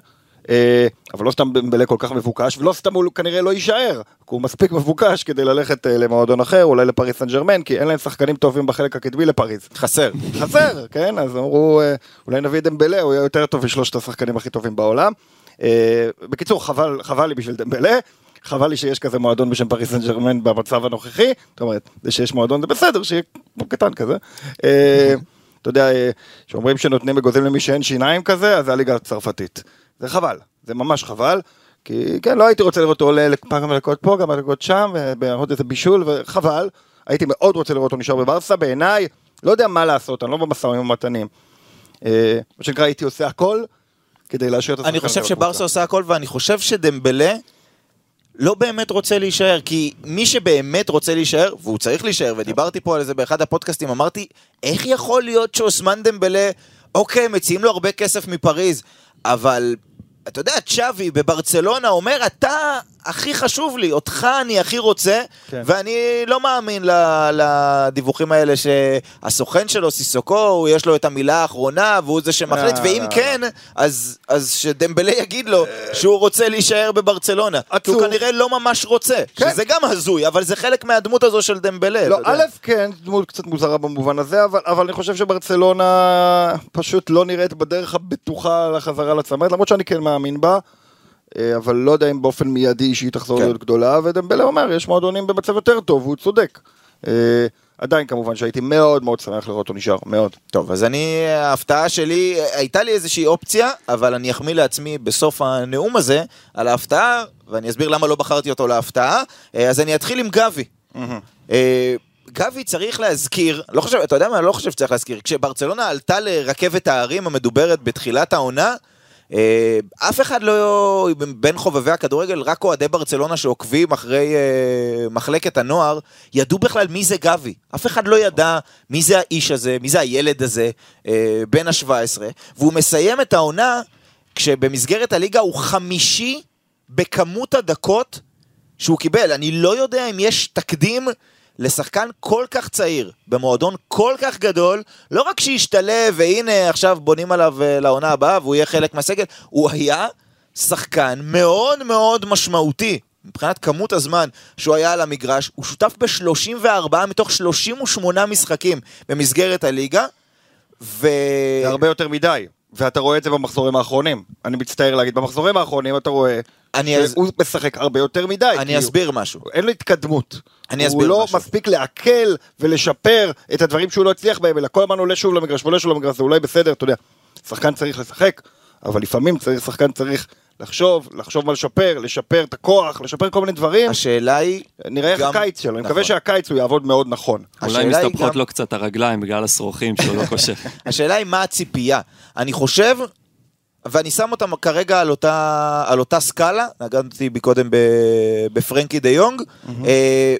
אה, אבל לא סתם דמבלה כל כך מבוקש, ולא סתם הוא כנראה לא יישאר, הוא מספיק מבוקש כדי ללכת אה, למועדון אחר, אולי לפריס סן ג'רמן, כי אין להם שחקנים טובים בחלק הקדמי לפריז. חסר. חסר, כן, אז אמרו, אה, אולי נביא דמבלה, הוא יהיה יותר טוב משלושת השחקנים הכי טובים בעולם. בקיצור, חבל, חבל לי בשביל דמבלה. חבל לי שיש כזה מועדון בשם פריס סן ג'רמן במצב הנוכחי, זאת אומרת, זה שיש מועדון זה בסדר, שיהיה קטן כזה. אתה יודע, שאומרים שנותנים אגוזים למי שאין שיניים כזה, אז זה הליגה הצרפתית. זה חבל, זה ממש חבל, כי כן, לא הייתי רוצה לראות אותו עולה כמה דקות פה, כמה דקות שם, ובעוד איזה בישול, וחבל. הייתי מאוד רוצה לראות אותו נשאר בברסה, בעיניי, לא יודע מה לעשות, אני לא במשאים ומתנים. אה, מה שנקרא, הייתי עושה הכל כדי להשאיר את השחקן אני חושב. שברסה עושה הכל, ואני חושב שדמבלה לא באמת רוצה להישאר, כי מי שבאמת רוצה להישאר, והוא צריך להישאר, ודיברתי פה על זה באחד הפודקאסטים, אמרתי, איך יכול להיות שאוסמן דמבלה, אוקיי, מציעים לו הרבה כסף מפריז, אבל אתה יודע, צ'אבי בברצלונה אומר, אתה הכי חשוב לי, אותך אני הכי רוצה, כן. ואני לא מאמין לדיווחים האלה שהסוכן שלו, סיסוקו, יש לו את המילה האחרונה, והוא זה שמחליט, אה, ואם לא, כן, אז, אז שדמבלה יגיד לו שהוא רוצה להישאר בברצלונה. כי הוא. כנראה לא ממש רוצה, כן. שזה גם הזוי, אבל זה חלק מהדמות הזו של דמבלה. לא. א', כן, דמות קצת מוזרה במובן הזה, אבל, אבל אני חושב שברצלונה פשוט לא נראית בדרך הבטוחה לחזרה לצמרת, למרות שאני כן מאמין בה, אה, אבל לא יודע אם באופן מיידי שהיא תחזור כן. להיות גדולה, ודמבלה אומר, יש מועדונים במצב יותר טוב, והוא צודק. אה, עדיין כמובן שהייתי מאוד מאוד שמח לראות אותו נשאר, מאוד. טוב, אז אני, ההפתעה שלי, הייתה לי איזושהי אופציה, אבל אני אחמיא לעצמי בסוף הנאום הזה על ההפתעה, ואני אסביר למה לא בחרתי אותו להפתעה. אה, אז אני אתחיל עם גבי. גבי צריך להזכיר, לא חושב, אתה יודע מה, אני לא חושב שצריך להזכיר, כשברצלונה עלתה לרכבת ההרים המדוברת בתחילת העונה, אף אחד לא, בין חובבי הכדורגל, רק אוהדי ברצלונה שעוקבים אחרי אה, מחלקת הנוער, ידעו בכלל מי זה גבי. אף אחד לא ידע מי זה האיש הזה, מי זה הילד הזה, אה, בן ה-17, והוא מסיים את העונה כשבמסגרת הליגה הוא חמישי בכמות הדקות שהוא קיבל. אני לא יודע אם יש תקדים לשחקן כל כך צעיר, במועדון כל כך גדול, לא רק שישתלב, והנה עכשיו בונים עליו אה, לעונה הבאה והוא יהיה חלק מהסגל, הוא היה שחקן מאוד מאוד משמעותי. מבחינת כמות הזמן שהוא היה על המגרש, הוא שותף ב-34 מתוך 38 משחקים במסגרת הליגה, ו... זה הרבה יותר מדי, ואתה רואה את זה במחזורים האחרונים. אני מצטער להגיד, במחזורים האחרונים אתה רואה אני אז- שהוא משחק הרבה יותר מדי. אני הוא- אסביר משהו. אין לו התקדמות. אני אסביר הוא לא משהו. מספיק לעכל ולשפר את הדברים שהוא לא הצליח בהם, אלא כל הזמן עולה שוב למגרש ועולה שוב למגרש, זה אולי בסדר, אתה יודע. שחקן צריך לשחק, אבל לפעמים צריך, שחקן צריך לחשוב, לחשוב מה לשפר, לשפר את הכוח, לשפר כל מיני דברים. השאלה היא... נראה איך גם- הקיץ שלו, אני מקווה נכון. שהקיץ הוא יעבוד מאוד נכון. אולי מסתבכות גם- לו קצת הרגליים בגלל השרוכים שהוא לא כושר. השאלה היא מה הציפייה. אני חושב, ואני שם אותם כרגע על אותה, על אותה סקאלה, נגעתי מקודם ב- בפרנקי דה יונג, אה,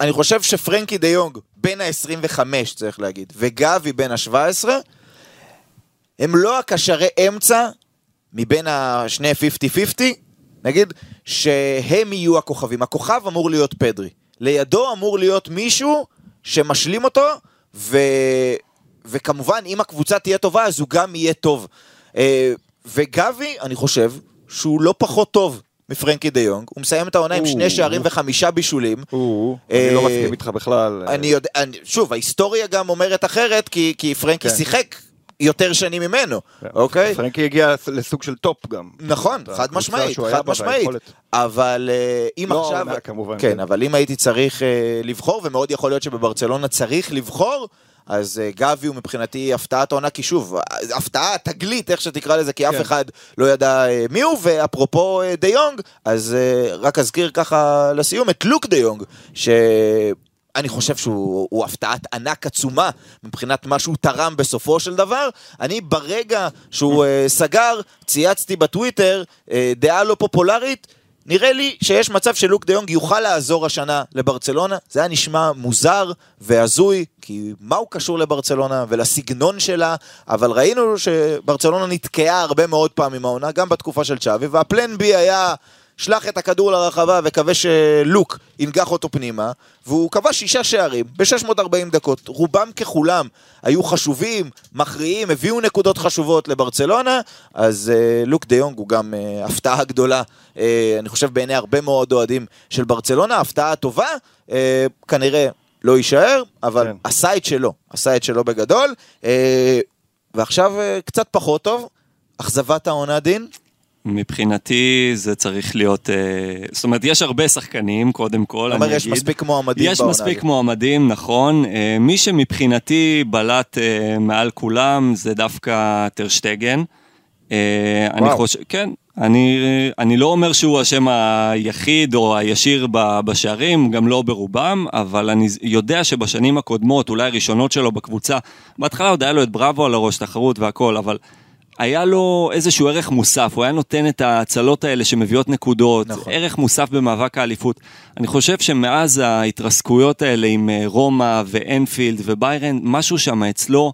אני חושב שפרנקי דה יונג, בין ה-25 צריך להגיד, וגבי בין ה-17, הם לא הקשרי אמצע מבין השני 50-50, נגיד, שהם יהיו הכוכבים. הכוכב אמור להיות פדרי. לידו אמור להיות מישהו שמשלים אותו, ו... וכמובן, אם הקבוצה תהיה טובה, אז הוא גם יהיה טוב. אה, וגבי, אני חושב שהוא לא פחות טוב מפרנקי דה יונג. הוא מסיים את העונה עם שני. שערים וחמישה בישולים. הוא, אה, אני לא מסכים איתך בכלל. אני יודע, אני, שוב, ההיסטוריה גם אומרת אחרת, כי, כי פרנקי כן. שיחק יותר שנים ממנו, אוקיי? פרנקי הגיע לסוג של top גם. נכון, חד משמעית, חד משמעית. אבל אה, אם לא עכשיו... כן, כן. אבל אם הייתי צריך אה, לבחור, ומאוד יכול להיות שבברצלונה צריך לבחור, אז אה, גבי הוא מבחינתי הפתעת העונה, כי שוב, הפתעה, תגלית, איך שתקרא לזה, כי אף כן. אחד לא ידע מי הוא, ואפרופו דה יונג, אז רק אזכיר ככה לסיום את לוק דה יונג, ש... אני חושב שהוא הוא הפתעת ענק עצומה מבחינת מה שהוא תרם בסופו של דבר. אני ברגע שהוא אה, סגר, צייצתי בטוויטר אה, דעה לא פופולרית. נראה לי שיש מצב שלוק דה יונג יוכל לעזור השנה לברצלונה. זה היה נשמע מוזר והזוי, כי מה הוא קשור לברצלונה ולסגנון שלה, אבל ראינו שברצלונה נתקעה הרבה מאוד פעמים העונה, גם בתקופה של צ'אבי, והפלן בי היה... שלח את הכדור לרחבה וקווה שלוק ינגח אותו פנימה, והוא כבש שישה שערים ב-640 דקות. רובם ככולם היו חשובים, מכריעים, הביאו נקודות חשובות לברצלונה, אז uh, לוק דה יונג הוא גם uh, הפתעה גדולה, uh, אני חושב בעיני הרבה מאוד אוהדים של ברצלונה, הפתעה טובה, uh, כנראה לא יישאר, אבל כן. עשה את שלו, עשה את שלו בגדול. Uh, ועכשיו uh, קצת פחות טוב, אכזבת העונה דין. מבחינתי זה צריך להיות, אה, זאת אומרת, יש הרבה שחקנים, קודם כל, אתה אומר, אני יש אגיד. מספיק מועמדים יש מספיק הזאת. מועמדים, נכון. אה, מי שמבחינתי בלט אה, מעל כולם זה דווקא טרשטגן. אני. חושב, כן, אני, אני לא אומר שהוא השם היחיד או הישיר ב- בשערים, גם לא ברובם, אבל אני יודע שבשנים הקודמות, אולי הראשונות שלו בקבוצה, בהתחלה עוד היה לו את בראבו על הראש, תחרות והכל, אבל היה לו איזשהו ערך מוסף, הוא היה נותן את ההצלות האלה שמביאות נקודות, נכון. ערך מוסף במאבק האליפות. אני חושב שמאז ההתרסקויות האלה עם אה, רומא ואנפילד וביירן, משהו שם אצלו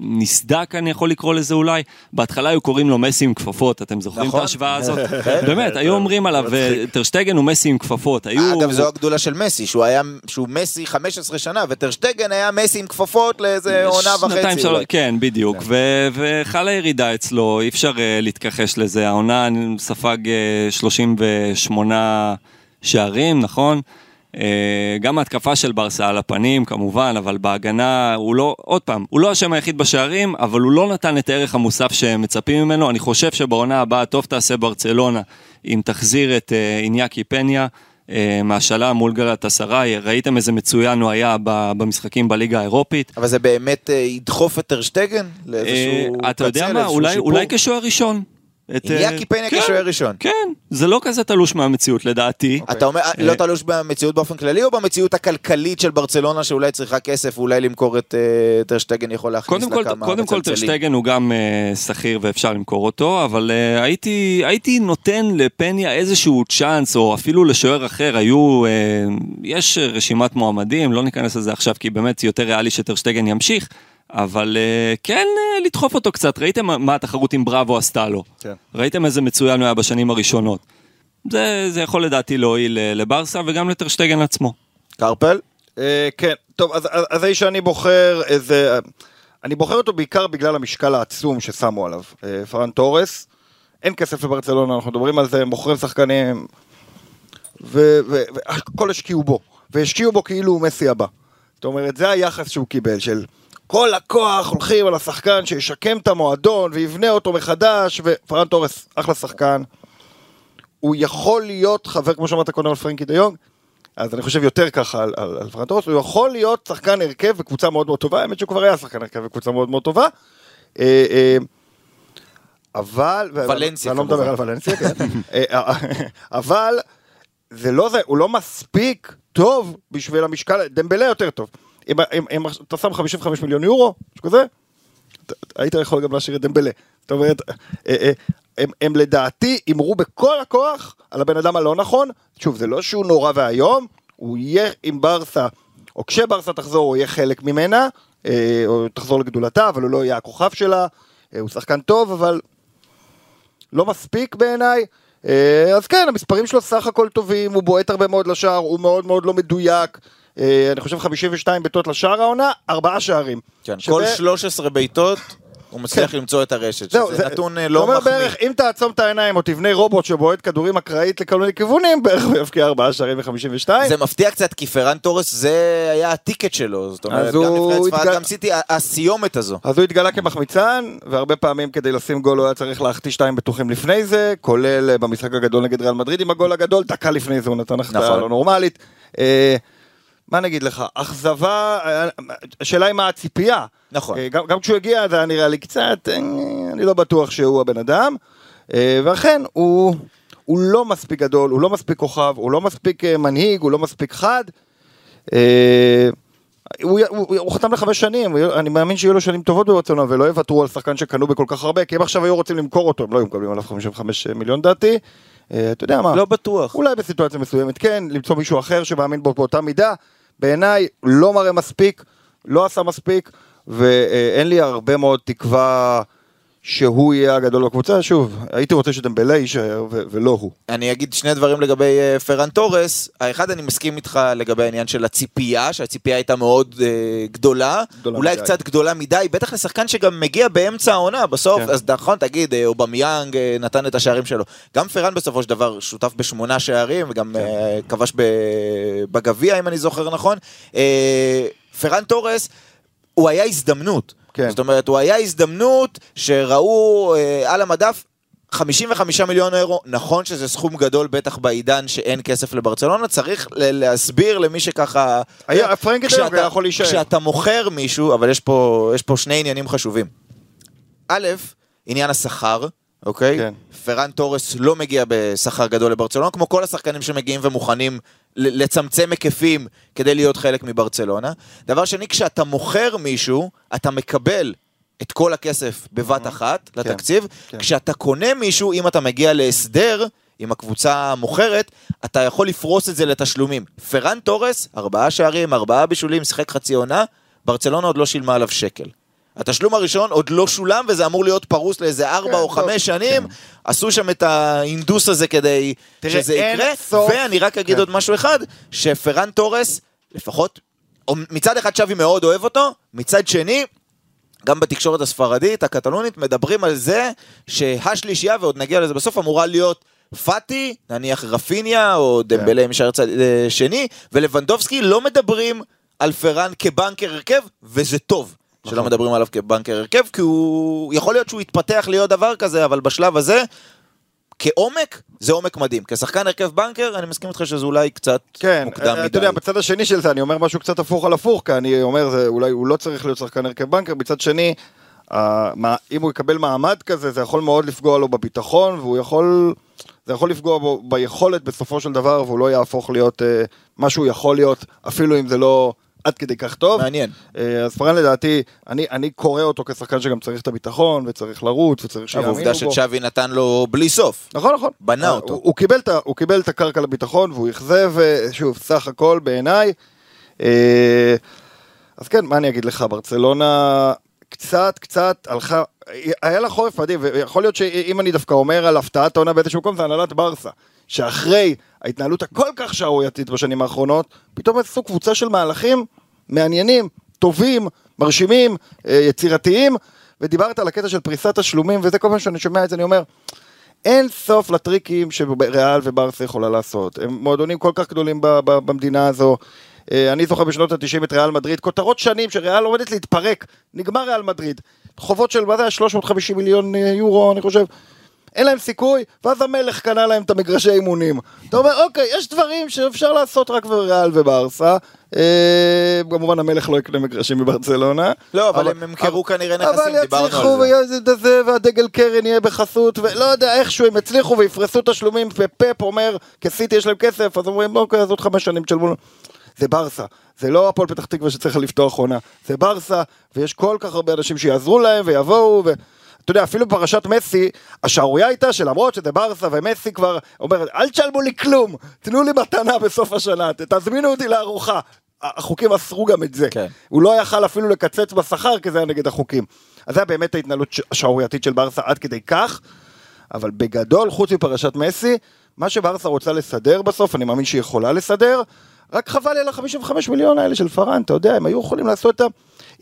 נסדק, אני יכול לקרוא לזה אולי. בהתחלה היו קוראים לו מסי עם כפפות, אתם זוכרים את נכון. ההשוואה הזאת? באמת, היו אומרים עליו, אה, טרשטגן הוא מסי עם כפפות. היו... אגב, זו הגדולה של מסי, שהוא היה, שהוא מסי 15 שנה, וטרשטגן היה מסי עם כפפות לאיזה עונה שנתיים, וחצי. שלוש. כן, בדיוק. ו- וחלה ירידה אצלו, אי אפשר אה, להתכחש לזה. העונה ספג אה, 38 שערים, נכון? אה, גם ההתקפה של ברסה על הפנים כמובן, אבל בהגנה הוא לא, עוד פעם, הוא לא השם היחיד בשערים, אבל הוא לא נתן את הערך המוסף שמצפים ממנו. אני חושב שבעונה הבאה טוב תעשה ברצלונה אם תחזיר את אה, איניאקי פניה. אה, מהשאלה מול גלת אסריי, ראיתם איזה מצוין הוא היה במשחקים בליגה האירופית. אבל זה באמת ידחוף את טרשטגן? אה, לאיזשהו אתה יודע קצה, מה, לאיזשהו אולי, שיפור? אולי כשוער ראשון. את, אה, איניאקי פניה כן, כשוער ראשון. כן, זה לא כזה תלוש מהמציאות לדעתי. אתה אומר, לא תלוש במציאות באופן כללי, או במציאות הכלכלית של ברצלונה שאולי צריכה כסף ואולי למכור את אה, טרשטגן יכול להכניס קודם לה כל, כמה קודם כל? טרשטגן הוא גם אה, שכיר ואפשר למכור אותו, אבל אה, הייתי, הייתי נותן לפניה איזשהו צ'אנס, או אפילו לשוער אחר, היו, אה, יש רשימת מועמדים, לא ניכנס לזה עכשיו, כי באמת יותר ריאלי שטרשטגן ימשיך, אבל אה, כן אה, לדחוף אותו קצת, ראיתם מה- התחרות עם בראבו עשתה לו? כן. ראיתם איזה מצוין הוא היה בשנים הראשונות. זה, זה יכול לדעתי להועיל אה, לברסה וגם לטרשטגן עצמו. קרפל? אה, כן, טוב, אז, אז, אז האיש שאני בוחר איזה... אני בוחר אותו בעיקר בגלל המשקל העצום ששמו עליו. אה, פרן תורס, אין כסף לברצלונה, אנחנו מדברים על זה, מוכרים שחקנים, והכל השקיעו בו, והשקיעו בו כאילו הוא מסי הבא. זאת אומרת, זה היחס שהוא קיבל, של כל הכוח הולכים על השחקן שישקם את המועדון ויבנה אותו מחדש, ופרן תורס, אחלה שחקן. הוא יכול להיות חבר, כמו שאמרת קודם על פרנקי דה יונג, אז אני חושב יותר ככה על, על, על פרן תורס, הוא יכול להיות שחקן הרכב בקבוצה מאוד מאוד טובה, האמת שהוא כבר היה שחקן הרכב בקבוצה מאוד מאוד טובה. אה, אה, אבל, ולנסיה, ואני לא מדבר. על ולנסיה, כן, אה, אבל זה לא זה, הוא לא מספיק טוב בשביל המשקל, דמבלה יותר טוב. אם, אם, אם אתה שם 55 מיליון יורו, משהו כזה, היית יכול גם להשאיר את דמבלה. זאת אומרת, אה, אה, הם, הם לדעתי הימרו בכל הכוח על הבן אדם הלא נכון. שוב, זה לא שהוא נורא ואיום, הוא יהיה עם ברסה, או כשברסה תחזור, הוא יהיה חלק ממנה, אה, או תחזור לגדולתה, אבל הוא לא יהיה הכוכב שלה. הוא שחקן טוב, אבל לא מספיק בעיניי. אז כן, המספרים שלו סך הכל טובים, הוא בועט הרבה מאוד לשער, הוא מאוד מאוד לא מדויק. אה, אני חושב 52 בעיטות לשער העונה, ארבעה שערים. כן, שווה- כל 13 בעיטות הוא מצליח כן. למצוא את הרשת, זהו, שזה זה- נתון אה, זה לא מחמיא. בערך, אם תעצום את העיניים או תבנה רובוט שבועט כדורים אקראית לכל מיני כיוונים, בערך הוא יבקיע ארבעה שערים ו-52. זה מפתיע קצת, כי פרן תורס זה היה הטיקט שלו, זאת אומרת, גם נבחרת ספרד, התגל- גם סיטי, הסיומת הזו. אז הוא התגלה כמחמיצן, והרבה פעמים כדי לשים גול הוא היה צריך להחטיא שתיים בטוחים לפני זה, כולל אה, במשחק הגדול נגד ריאל מדריד עם הגול הגדול, דקה לפני זה הוא נתן החטאה נכון. לא נורמלית. אה, מה נגיד לך, אכזבה, השאלה היא מה הציפייה. נכון. אה, גם, גם כשהוא הגיע זה היה נראה לי קצת, אה, אני לא בטוח שהוא הבן אדם, אה, ואכן הוא, הוא לא מספיק גדול, הוא לא מספיק כוכב, הוא לא מספיק מנהיג, הוא לא מספיק חד. אה, הוא, הוא, הוא חתם לחמש שנים, הוא- אני מאמין שיהיו לו שנים טובות ברצונם ולא יוותרו על שחקן שקנו בכל כך הרבה, כי אם עכשיו היו רוצים למכור אותו, הם לא היו מקבלים עליו 55 מיליון דעתי. אה, אתה יודע מה, לא בטוח. אולי בסיטואציה מסוימת כן, למצוא מישהו אחר שמאמין בו באותה מידה, בעיניי לא מראה מספיק, לא עשה מספיק, ואין לי הרבה מאוד תקווה שהוא יהיה הגדול בקבוצה, שוב, הייתי רוצה שדמבלה יישאר ו- ולא הוא. אני אגיד שני דברים לגבי אה, פרן תורס. האחד, אני מסכים איתך לגבי העניין של הציפייה, שהציפייה הייתה מאוד אה, גדולה. גדולה אולי מדי. קצת גדולה מדי, בטח לשחקן שגם מגיע באמצע העונה, בסוף, כן. אז נכון, תגיד, אה, אובמיאנג אה, נתן את השערים שלו. גם פרן בסופו של דבר שותף בשמונה שערים, וגם כן. אה, כבש בגביע, אם אני זוכר נכון. אה, פרן תורס, הוא היה הזדמנות. כן. זאת אומרת, הוא היה הזדמנות שראו אה, על המדף 55 מיליון אירו, נכון שזה סכום גדול בטח בעידן שאין כסף לברצלונה, צריך להסביר למי שככה... היה- כשאתה- היה יכול להישאר. כשאתה מוכר מישהו, אבל יש פה, יש פה שני עניינים חשובים. א', עניין השכר, אוקיי? כן. פרן תורס לא מגיע בשכר גדול לברצלונה, כמו כל השחקנים שמגיעים ומוכנים לצמצם היקפים כדי להיות חלק מברצלונה. דבר שני, כשאתה מוכר מישהו, אתה מקבל את כל הכסף בבת אחת לתקציב. כן. כשאתה קונה מישהו, אם אתה מגיע להסדר עם הקבוצה המוכרת, אתה יכול לפרוס את זה לתשלומים. פרן תורס, ארבעה שערים, ארבעה בישולים, שיחק חצי עונה, ברצלונה עוד לא שילמה עליו שקל. התשלום הראשון עוד לא שולם, וזה אמור להיות פרוס לאיזה ארבע כן, או טוב, חמש שנים. עשו שם את ההינדוס הזה כדי תראה, שזה יקרה. סוף- ואני רק אגיד כן. עוד משהו אחד, שפרן תורס, לפחות, מצד אחד שווי מאוד אוהב אותו, מצד שני, גם בתקשורת הספרדית, הקטלונית, מדברים על זה שהשלישייה, ועוד נגיע לזה בסוף, אמורה להיות פאטי, נניח רפיניה, או דמבלה אם יישאר צד אה, שני, ולבנדובסקי לא מדברים על פרן כבנקר הרכב, וזה טוב. שלא נכון. מדברים עליו כבנקר הרכב, כי הוא... יכול להיות שהוא יתפתח להיות דבר כזה, אבל בשלב הזה, כעומק, זה עומק מדהים. כשחקן הרכב בנקר, אני מסכים איתך שזה אולי קצת כן, מוקדם מדי. אתה יודע, בצד השני של זה אני אומר משהו קצת הפוך על הפוך, כי אני אומר, זה, אולי הוא לא צריך להיות שחקן הרכב בנקר, מצד שני, אה, מה, אם הוא יקבל מעמד כזה, זה יכול מאוד לפגוע לו בביטחון, והוא יכול, זה יכול לפגוע בו ביכולת בסופו של דבר, והוא לא יהפוך להיות אה, מה שהוא יכול להיות, אפילו אם זה לא עד כדי כך טוב. מעניין. אה, אז פרן לדעתי, אני, אני קורא אותו כשחקן שגם צריך את הביטחון, וצריך לרוץ, וצריך שיאמינו בו. העובדה שצ'אבי נתן לו בלי סוף. נכון, נכון. בנה אה, אותו. הוא, הוא, קיבל הוא קיבל את הקרקע לביטחון והוא אכזב, אה, שוב, סך הכל בעיניי. אז כן, מה אני אגיד לך, ברצלונה קצת, קצת הלכה, היה לה חורף מדהים, ויכול להיות שאם אני דווקא אומר על הפתעת העונה באיזשהו מקום, זה הנהלת ברסה. שאחרי ההתנהלות הכל כך שערורייתית בשנים האחרונות, פתאום עשו קבוצה של מהלכים מעניינים, טובים, מרשימים, אה, יצירתיים, ודיברת על הקטע של פריסת תשלומים, וזה כל פעם שאני שומע את זה, אני אומר, אין סוף לטריקים שריאל וברסה יכולה לעשות. הם מועדונים כל כך גדולים במדינה הזו. אה, אני זוכר בשנות ה-90 את ריאל מדריד, כותרות שנים שריאל עומדת להתפרק, נגמר ריאל מדריד. חובות של, מה זה היה? 350 מיליון אה, יורו, אני חושב. אין להם סיכוי, ואז המלך קנה להם את המגרשי אימונים. אתה אומר, אוקיי, יש דברים שאפשר לעשות רק בריאל וברסה. אה, כמובן המלך לא יקנה מגרשים בברצלונה. לא, אבל הם ימכרו כנראה נכסים, אבל דיברנו יצליחו על זה. ויהיה זה זה, והדגל קרן יהיה בחסות, ולא יודע, איכשהו הם יצליחו ויפרסו תשלומים, ופפ אומר, כסיטי יש להם כסף, אז אומרים, אוקיי, אז עוד חמש שנים תשלמו לנו. זה ברסה, זה לא הפועל פתח תקווה שצריך לפתוח עונה, זה ברסה, ויש כל כך הרבה אנשים שיעזרו להם ויבואו, ו... אתה יודע, אפילו בפרשת מסי, השערורייה הייתה שלמרות שזה ברסה ומסי כבר אומר, אל תשלמו לי כלום, תנו לי מתנה בסוף השנה, תזמינו אותי לארוחה. החוקים אסרו גם את זה. כן. הוא לא יכל אפילו לקצץ בשכר כי זה היה נגד החוקים. אז זה היה באמת ההתנהלות השערורייתית של ברסה עד כדי כך, אבל בגדול, חוץ מפרשת מסי, מה שברסה רוצה לסדר בסוף, אני מאמין שהיא יכולה לסדר, רק חבל על ה-55 מיליון האלה של פארן, אתה יודע, הם היו יכולים לעשות את ה...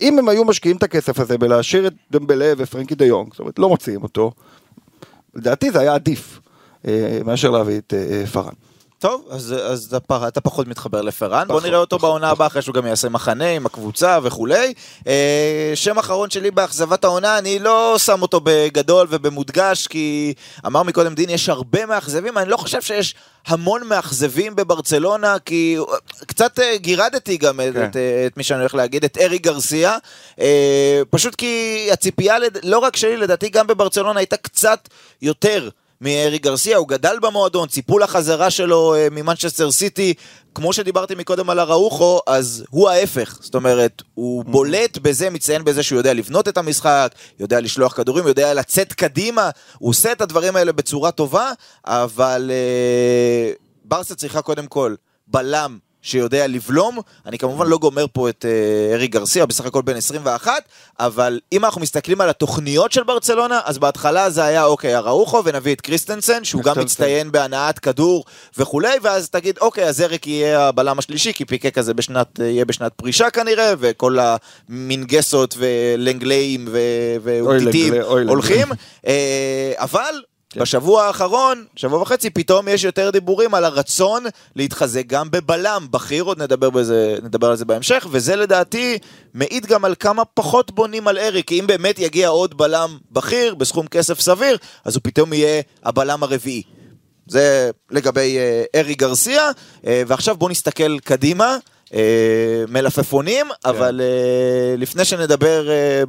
אם הם היו משקיעים את הכסף הזה בלהשאיר את דמבלה ופרנקי דה יונג, זאת אומרת, לא מוציאים אותו, לדעתי זה היה עדיף אה, מאשר להביא את אה, אה, פארן. טוב, אז, אז אתה, פח- אתה פחות מתחבר לפרן, בוא נראה אותו פחות, בעונה הבאה אחרי שהוא גם יעשה מחנה עם הקבוצה וכולי. אה, שם אחרון שלי באכזבת העונה, אני לא שם אותו בגדול ובמודגש, כי אמר מקודם דין, יש הרבה מאכזבים, אני לא חושב שיש המון מאכזבים בברצלונה, כי קצת אה, גירדתי גם את, כן. את, אה, את מי שאני הולך להגיד, את ארי גרסיה, אה, פשוט כי הציפייה, לד- לא רק שלי, לדעתי גם בברצלונה הייתה קצת יותר. מארי גרסיה, הוא גדל במועדון, ציפו לחזרה שלו אה, ממנצ'סטר סיטי, כמו שדיברתי מקודם על אראוחו, אז הוא ההפך, זאת אומרת, הוא בולט בזה, מציין בזה שהוא יודע לבנות את המשחק, יודע לשלוח כדורים, יודע לצאת קדימה, הוא עושה את הדברים האלה בצורה טובה, אבל אה, ברסה צריכה קודם כל בלם שיודע לבלום, אני כמובן לא גומר פה את אה, ארי גרסיה, בסך הכל בן 21, אבל אם אנחנו מסתכלים על התוכניות של ברצלונה, אז בהתחלה זה היה אוקיי, אראוחו ונביא את קריסטנסן, שהוא גם. מצטיין בהנעת כדור וכולי, ואז תגיד, אוקיי, אז אריק יהיה הבלם השלישי, כי פיקה כזה בשנת, יהיה בשנת פרישה כנראה, וכל המינגסות ולנגליים ואוטיטים הולכים, אה, אבל... בשבוע האחרון, שבוע וחצי, פתאום יש יותר דיבורים על הרצון להתחזק גם בבלם. בכיר, עוד נדבר, בזה, נדבר על זה בהמשך, וזה לדעתי מעיד גם על כמה פחות בונים על אריק, כי אם באמת יגיע עוד בלם בכיר בסכום כסף סביר, אז הוא פתאום יהיה הבלם הרביעי. זה לגבי אה, ארי גרסיה, אה, ועכשיו בואו נסתכל קדימה, אה, מלפפונים, אבל אה, לפני שנדבר אה,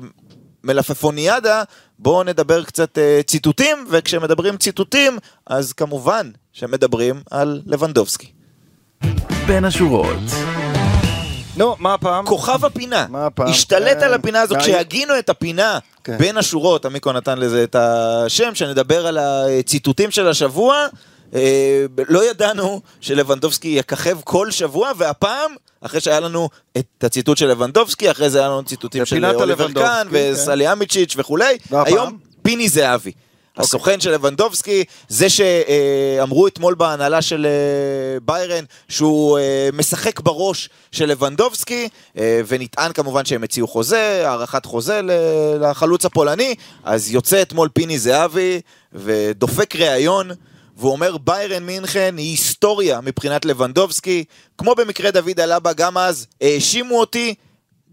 מלפפוניאדה, בואו נדבר קצת אה, ציטוטים, וכשמדברים ציטוטים, אז כמובן שמדברים על לבנדובסקי. בין השורות. נו, מה הפעם? כוכב הפינה, מה הפעם? השתלט כן. על הפינה הזו. כשהגינו את הפינה כן. בין השורות, המיקרו נתן לזה את השם, שנדבר על הציטוטים של השבוע, לא ידענו שלבנדובסקי יככב כל שבוע, והפעם, אחרי שהיה לנו את הציטוט של לבנדובסקי, אחרי זה היה לנו ציטוטים של אוליבר קאן כן. וסלי אמיצ'יץ' וכולי? היום פיני זהבי. הסוכן של לבנדובסקי, זה שאמרו אתמול בהנהלה של אה, ביירן שהוא אה, משחק בראש של לבנדובסקי, אה, ונטען כמובן שהם הציעו חוזה, הארכת חוזה לחלוץ הפולני, אז יוצא אתמול פיני זהבי ודופק ראיון. והוא אומר ביירן מינכן היא היסטוריה מבחינת לבנדובסקי, כמו במקרה דוד אלבה גם אז, האשימו אותי,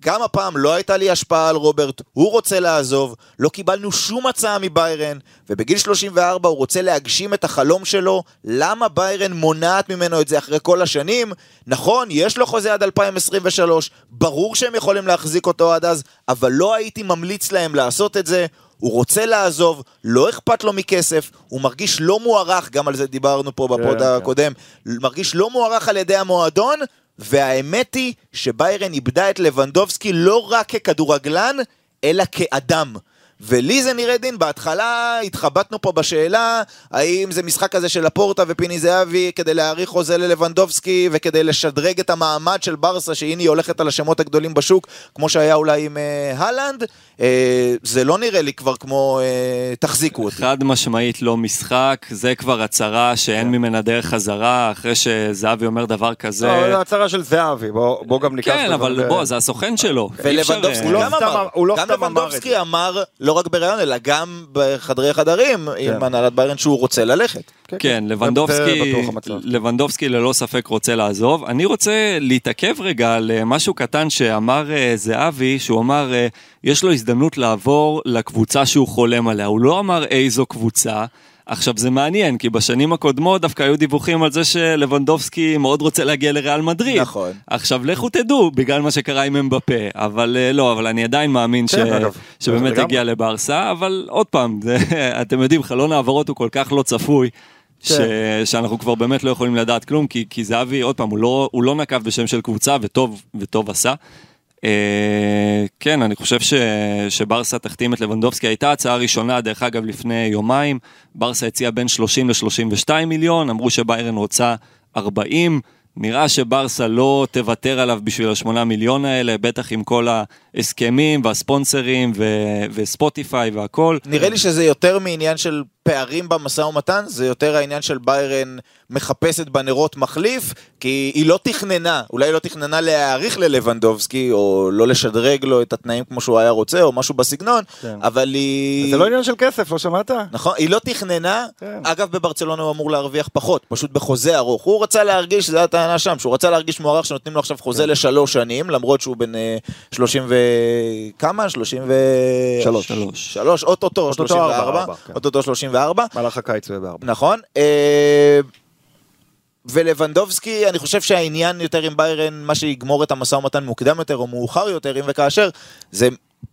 גם הפעם לא הייתה לי השפעה על רוברט, הוא רוצה לעזוב, לא קיבלנו שום הצעה מביירן, ובגיל 34 הוא רוצה להגשים את החלום שלו, למה ביירן מונעת ממנו את זה אחרי כל השנים? נכון, יש לו חוזה עד 2023, ברור שהם יכולים להחזיק אותו עד אז, אבל לא הייתי ממליץ להם לעשות את זה. הוא רוצה לעזוב, לא אכפת לו מכסף, הוא מרגיש לא מוערך, גם על זה דיברנו פה בפוד כן. הקודם, מרגיש לא מוערך על ידי המועדון, והאמת היא שביירן איבדה את לבנדובסקי לא רק ככדורגלן, אלא כאדם. ולי זה נראה דין, בהתחלה התחבטנו פה בשאלה האם זה משחק כזה של לפורטה ופיני זהבי כדי להאריך חוזה ללבנדובסקי וכדי לשדרג את המעמד של ברסה שהנה היא הולכת על השמות הגדולים בשוק כמו שהיה אולי עם אה, הלנד אה, זה לא נראה לי כבר כמו אה, תחזיקו אותי. חד משמעית לא משחק, זה כבר הצהרה שאין ממנה דרך חזרה, אחרי שזהבי אומר דבר כזה. לא, זו הצהרה של זהבי, בוא בוא גם ניקח... כן, את אבל בוא, זה הסוכן שלו. ולבנדובסקי אה, לא גם אמר, לא גם לבנדובסקי. אמר, לא רק בריאיון, אלא גם בחדרי חדרים עם הנהלת ביירן שהוא רוצה ללכת. כן, זה לבנדובסקי, בטוח המצב. לבנדובסקי ללא ספק רוצה לעזוב. אני רוצה להתעכב רגע על אה, משהו קטן שאמר אה, זהבי, שהוא אמר, אה, יש לו הזדמנות לעבור לקבוצה שהוא חולם עליה. הוא לא אמר איזו קבוצה. עכשיו זה מעניין, כי בשנים הקודמות דווקא היו דיווחים על זה שלבנדובסקי מאוד רוצה להגיע לריאל מדריד. נכון. עכשיו לכו תדעו, בגלל מה שקרה עם אמבפה, אבל אה, לא, אבל אני עדיין מאמין ש... כן, אגב. שבאמת. הגיע לברסה, אבל עוד פעם, זה, אתם יודעים, חלון העברות הוא כל כך לא צפוי. ש... כן. שאנחנו כבר באמת לא יכולים לדעת כלום, כי, כי זהבי, עוד פעם, הוא לא, הוא לא נקב בשם של קבוצה, וטוב, וטוב עשה. אה, כן, אני חושב ש, שברסה תחתים את לבנדובסקי, הייתה הצעה ראשונה, דרך אגב, לפני יומיים, ברסה הציעה בין 30 ל-32 מיליון, אמרו שביירן רוצה 40, נראה שברסה לא תוותר עליו בשביל השמונה מיליון האלה, בטח עם כל ההסכמים והספונסרים ו- וספוטיפיי והכל. נראה לי שזה יותר מעניין של פערים במשא ומתן, זה יותר העניין של ביירן מחפשת בנרות מחליף, כי היא לא תכננה, אולי היא לא תכננה להאריך ללבנדובסקי, או לא לשדרג לו את התנאים כמו שהוא היה רוצה, או משהו בסגנון, כן. אבל היא... זה לא עניין של כסף, לא שמעת? נכון, היא לא תכננה, כן. אגב בברצלונה הוא אמור להרוויח פחות, פשוט בחוזה ארוך. הוא רצה להרגיש, זו הטענה שם, שהוא רצה להרגיש מוערך שנותנים לו עכשיו חוזה כן. לשלוש שנים, למרות שהוא בן אה, 30 ו... כמה? 30 ו... שלוש. שלוש. אוטוטו אוטוטו 34, ארבע, ארבע, כן. אוטוטו 34, מהלך הקיץ הוא יהיה בארבע. נכון. אה, ולבנדובסקי, אני חושב שהעניין יותר עם ביירן, מה שיגמור את המשא ומתן מוקדם יותר או מאוחר יותר, אם וכאשר, זה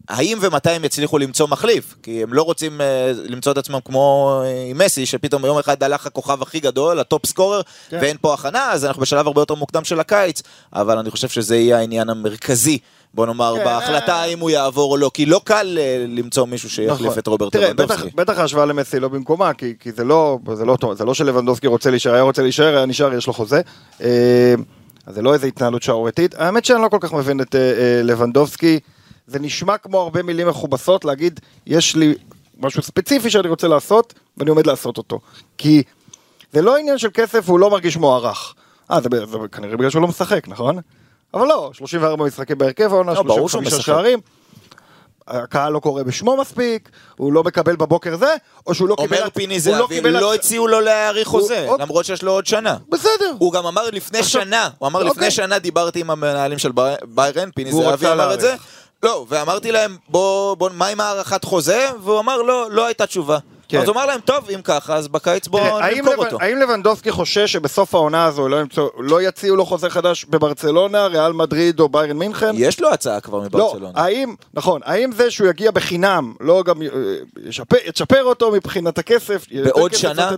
האם ומתי הם יצליחו למצוא מחליף. כי הם לא רוצים אה, למצוא את עצמם כמו אה, עם מסי, שפתאום יום אחד הלך הכוכב הכי גדול, ה top scorer, כן. ואין פה הכנה, אז אנחנו בשלב הרבה יותר מוקדם של הקיץ, אבל אני חושב שזה יהיה העניין המרכזי. בוא נאמר, כן. בהחלטה האם הוא יעבור או לא, כי לא קל אה, למצוא מישהו שיחליף נכון. את רוברט תראה, בטח, לבנדובסקי. בטח ההשוואה למסי לא במקומה, כי, כי זה לא, זה לא, זה לא שלבנדובסקי רוצה להישאר, היה רוצה להישאר, היה נשאר, יש לו חוזה. אה, אז זה לא איזה התנהלות שערורייתית. האמת שאני לא כל כך מבין את אה, אה, לבנדובסקי. זה נשמע כמו הרבה מילים מכובסות להגיד, יש לי משהו ספציפי שאני רוצה לעשות, ואני עומד לעשות אותו. כי זה לא עניין של כסף והוא לא מרגיש מוערך. אה, זה, ב- זה כנראה בגלל שהוא לא משחק, נכון? אבל לא, 34 משחקים בהרכב העונה, לא, ברור שהוא 35 משחק. שערים. הקהל לא קורא בשמו מספיק, הוא לא מקבל בבוקר זה, או שהוא לא קיבל... אומר פיני הוא זהבי, קיבל לא הצ- הציעו לו להאריך חוזה, הוא- למרות שיש לו עוד שנה. בסדר. הוא גם אמר לפני עכשיו- שנה, הוא אמר אוקיי. לפני שנה דיברתי עם המנהלים של בי- ביירן, פיני זהבי אמר את זה. לא, ואמרתי להם, בוא, בוא, מה עם הארכת חוזה? והוא אמר, לא, לא הייתה תשובה. כן. אז הוא אמר להם, טוב, אם ככה, אז בקיץ בואו נמכור לבנ- אותו. האם לבנדובסקי חושש שבסוף העונה הזו לא ימצאו- לא יציעו לו חוזה חדש בברצלונה, ריאל מדריד או ביירן מינכן? יש לו הצעה כבר לא, מברצלונה. האם, נכון, האם זה שהוא יגיע בחינם, לא גם אה, ישפר, יצ'פר אותו מבחינת הכסף, בעוד שנה?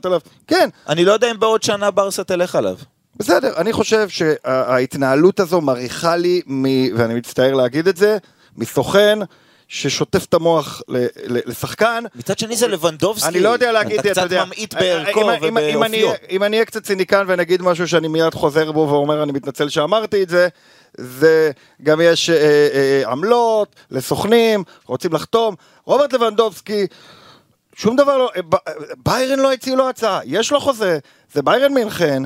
כן, אני לא יודע אם בעוד שנה ברסה תלך עליו. בסדר, אני חושב שההתנהלות הזו מריחה לי, מ, ואני מצטער להגיד את זה, מסוכן ששוטף את המוח לשחקן. מצד שני זה לבנדובסקי. אני לא יודע להגיד, אתה אתה. קצת ממעיט בערכו ובאופיו. אם אני אהיה קצת ציניקן ואני אגיד משהו שאני מיד חוזר בו ואומר אני מתנצל שאמרתי את זה, זה גם יש אה, אה, עמלות לסוכנים, רוצים לחתום. רוברט לבנדובסקי, שום דבר לא, אה, ביירן לא הציעו לו הצעה, יש לו חוזה, זה ביירן מינכן.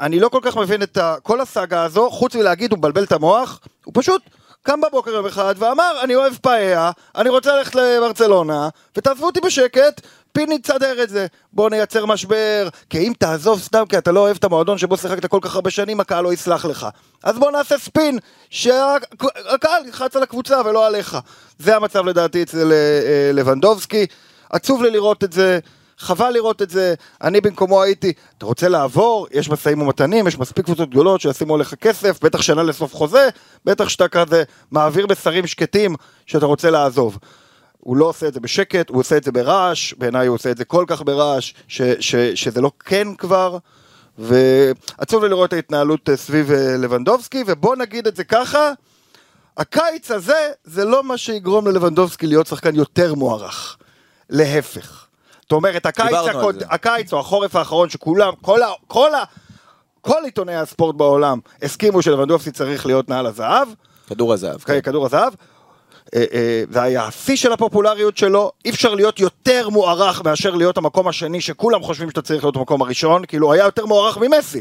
אני לא כל כך מבין את כל הסאגה הזו, חוץ מלהגיד הוא מבלבל את המוח, הוא פשוט קם בבוקר יום אחד ואמר אני אוהב פאיה, אני רוצה ללכת לברצלונה, ותעזבו אותי בשקט, פיני תסדר את זה. בוא נייצר משבר, כי אם תעזוב סתם כי אתה לא אוהב את המועדון שבו שיחקת כל כך הרבה שנים, הקהל לא יסלח לך. אז בוא נעשה ספין, שהקהל ילחץ על הקבוצה ולא עליך. זה המצב לדעתי אצל אה, אה, לבנדובסקי. עצוב לי לראות את זה. חבל לראות את זה, אני במקומו הייתי, אתה רוצה לעבור, יש משאים ומתנים, יש מספיק קבוצות גדולות שישימו עליך כסף, בטח שנה לסוף חוזה, בטח שאתה כזה מעביר בשרים שקטים שאתה רוצה לעזוב. הוא לא עושה את זה בשקט, הוא עושה את זה ברעש, בעיניי הוא עושה את זה כל כך ברעש, ש, ש, שזה לא כן כבר, ועצוב לי לראות את ההתנהלות אה, סביב אה, לבנדובסקי, ובוא נגיד את זה ככה, הקיץ הזה זה לא מה שיגרום ללבנדובסקי להיות שחקן יותר מוערך, להפך. זאת אומרת, הקיץ, הקוד, זה. הקיץ או החורף האחרון שכולם, כל, ה, כל, ה, כל עיתוני הספורט בעולם הסכימו שלבנדובסקי צריך להיות נעל הזהב, כדור הזהב. כן. כדור הזהב. אה, אה, זה היה השיא של הפופולריות שלו, אי אפשר להיות יותר מוערך מאשר להיות המקום השני שכולם חושבים שאתה צריך להיות המקום הראשון, כאילו היה יותר מוערך ממסי,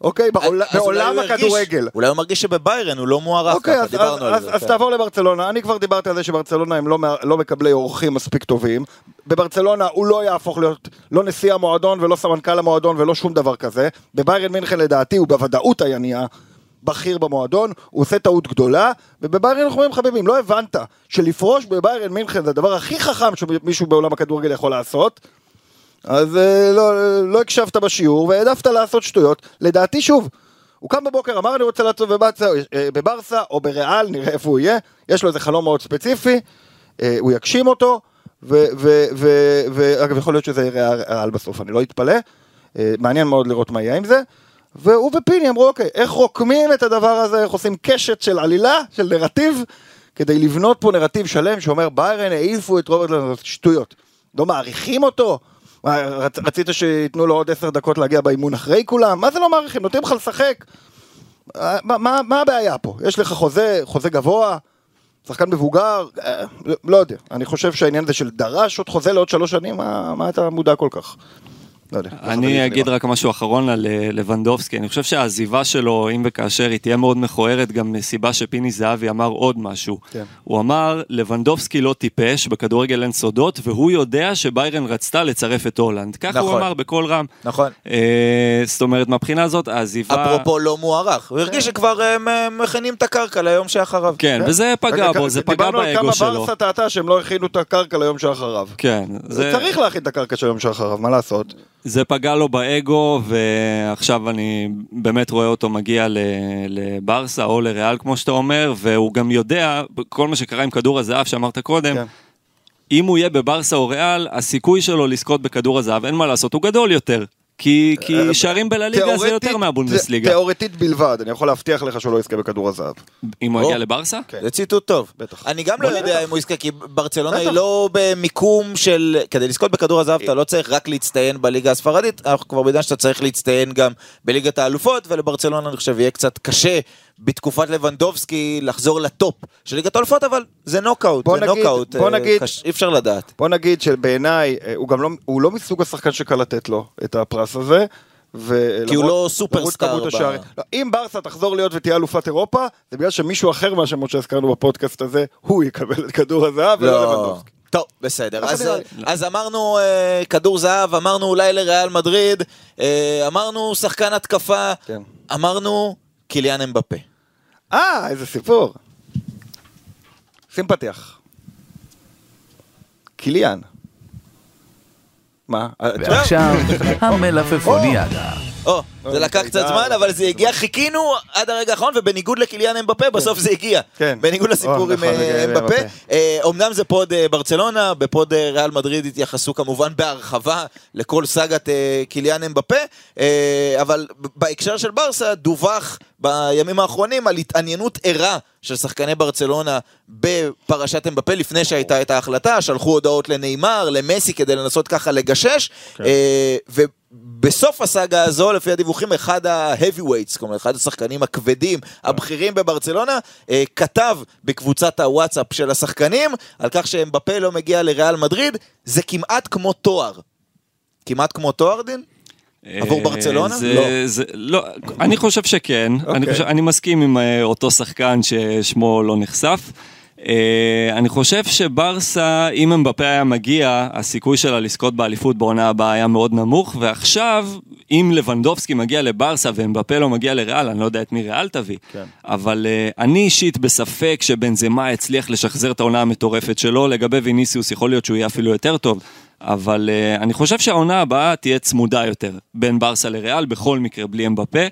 אוקיי? בעול- אז אולי בעולם הכדורגל. אולי הוא מרגיש שבביירן הוא לא מוערך אוקיי, ככה, אז, דיברנו אז, על זה. אז כן. תעבור לברצלונה, אני כבר דיברתי על זה שברצלונה הם לא, לא מקבלי אורחים מספיק טובים. בברצלונה הוא לא יהפוך להיות לא נשיא המועדון ולא סמנכ"ל המועדון ולא שום דבר כזה. בביירן מינכן לדעתי הוא בוודאות היה נהיה בכיר במועדון, הוא עושה טעות גדולה, ובביירן אנחנו אומרים חביבים, לא הבנת שלפרוש בביירן מינכן זה הדבר הכי חכם שמישהו בעולם הכדורגל יכול לעשות. אז אה, לא, לא הקשבת בשיעור והעדפת לעשות שטויות. לדעתי שוב, הוא קם בבוקר, אמר אני רוצה לעצוב בברסה, אה, בברסה או בריאל, נראה איפה הוא יהיה, יש לו איזה חלום מאוד ספציפי, אה, הוא יגשים אותו, ואגב יכול להיות שזה יהיה ריאל בסוף, אני לא אתפלא, אה, מעניין מאוד לראות מה יהיה עם זה. והוא ופיני אמרו אוקיי, איך רוקמים את הדבר הזה, איך עושים קשת של עלילה, של נרטיב, כדי לבנות פה נרטיב שלם שאומר ביירן העיפו את רוברט לנדסקי, שטויות. לא מעריכים אותו? מה, רצ, רצית שייתנו לו עוד עשר דקות להגיע באימון אחרי כולם? מה זה לא מעריכים? נותנים לך לשחק. אה, מה, מה, מה הבעיה פה? יש לך חוזה, חוזה גבוה, שחקן מבוגר, אה, לא, לא יודע. אני חושב שהעניין הזה של דרש עוד חוזה לעוד שלוש שנים, מה, מה אתה מודע כל כך? לא יודע. אני. אגיד רק משהו אחרון על אה, לבנדובסקי, אני חושב שהעזיבה שלו, אם וכאשר היא תהיה מאוד מכוערת, גם מסיבה שפיני זהבי אמר עוד משהו. כן. הוא אמר, לבנדובסקי לא טיפש, בכדורגל אין סודות, והוא יודע שביירן רצתה לצרף את הולנד. ככה הוא נכון. אמר בקול רם. נכון. אה, זאת אומרת, מהבחינה הזאת, העזיבה... אפרופו לא מוערך, הוא הרגיש שכבר אה, מ- מכינים את הקרקע ליום שאחריו. כן, וזה פגע רגע, בו, זה פגע דיברנו על באגו כמה שלו. ברסה טעתה שהם לא הכינו את הקרקע ליום שאחריו. כן, זה... צריך להכין את הקרקע של יום שאחריו, מה לעשות? זה פגע לו באגו, ועכשיו אני באמת רואה אותו מגיע לברסה או לריאל, כמו שאתה אומר, והוא גם יודע, כל מה שקרה עם כדור הזהב שאמרת קודם, כן. אם הוא יהיה בברסה או ריאל, הסיכוי שלו לזכות בכדור הזהב, אין מה לעשות, הוא גדול יותר. כי, כי שערים בלליגה זה יותר מהבונדסליגה. תיאורטית בלבד, אני יכול להבטיח לך שהוא לא יזכה בכדור הזהב. אם הוא. יגיע לברסה? כן. זה ציטוט טוב. בטח. אני גם לא יודע אם הוא יזכה, כי ברצלונה היא. לא במיקום של... כדי לזכות בכדור הזהב אתה לא צריך רק להצטיין בליגה הספרדית, אנחנו כבר בעידן שאתה צריך להצטיין גם בליגת האלופות, ולברצלונה אני חושב יהיה קצת קשה בתקופת לבנדובסקי לחזור לטופ של ליגת האלופות, אבל זה נוקאוט, זה נגיד- נוקאוט, בוא אה, נגיד- קש- אי אפשר לדעת. בוא נגיד שבעיניי, אה, הוא גם לא, הוא לא מסוג השחקן שקל לתת לו את הפרס הזה. ולמרות- כי הוא לא סופרסטאר ב- לא, אם ברסה תחזור להיות ותהיה אלופת אירופה, זה בגלל שמישהו אחר מהשמות שהזכרנו בפודקאסט הזה, הוא יקבל את כדור הזהב ולא לא. לבנדובסקי. טוב, בסדר. אז, לי. אז אמרנו אה, כדור זהב, אמרנו אולי לריאל מדריד, אה, אמרנו שחקן התקפה, כן. אמרנו קיליאן אמבפה. אה, איזה סיפור. שים פתיח. קיליאן. מה? ועכשיו, המלפפוניאדה. זה לקח קצת זמן, אבל זה הגיע, חיכינו עד הרגע האחרון, ובניגוד לקיליאן אמבפה, בסוף זה הגיע. כן. בניגוד לסיפור עם נכון, אה, אמבפה. אה, אמנם זה pod אה, ברצלונה, ב pod ריאל מדריד התייחסו כמובן בהרחבה לכל סאגת קיליאן אמבפה, אבל בהקשר של ברסה דווח בימים האחרונים על התעניינות ערה של שחקני ברצלונה בפרשת אמבפה לפני שהייתה את ההחלטה, שלחו הודעות לנאמר, למסי כדי לנסות ככה לגשש, אה, ובסוף הסאגה הזו, לפי הדיווחים, אחד ה-heavyweights, כלומר אחד השחקנים הכבדים, הבכירים בברצלונה, אה, כתב בקבוצת הוואטסאפ של השחקנים על כך שאמבפה לא מגיע לריאל מדריד, זה כמעט כמו תואר. כמעט כמו תואר, דין? עבור אה, ברצלונה? זה, לא. זה, לא, אני חושב שכן, אני, אוקיי. חושב, אני מסכים עם אה, אותו שחקן ששמו לא נחשף. אה, אני חושב שברסה, אם אמבפה היה מגיע, הסיכוי שלה לזכות באליפות בעונה הבאה היה מאוד נמוך, ועכשיו, אם לבנדובסקי מגיע לברסה ואמבפה לא מגיע לריאל, אני לא יודע את מי ריאל תביא, כן. אבל אה, אני אישית בספק שבנזמה יצליח לשחזר את העונה המטורפת שלו, לגבי ויניסיוס יכול להיות שהוא יהיה אפילו יותר טוב. אבל uh, אני חושב שהעונה הבאה תהיה צמודה יותר בין ברסה לריאל, בכל מקרה בלי אמבפה, uh,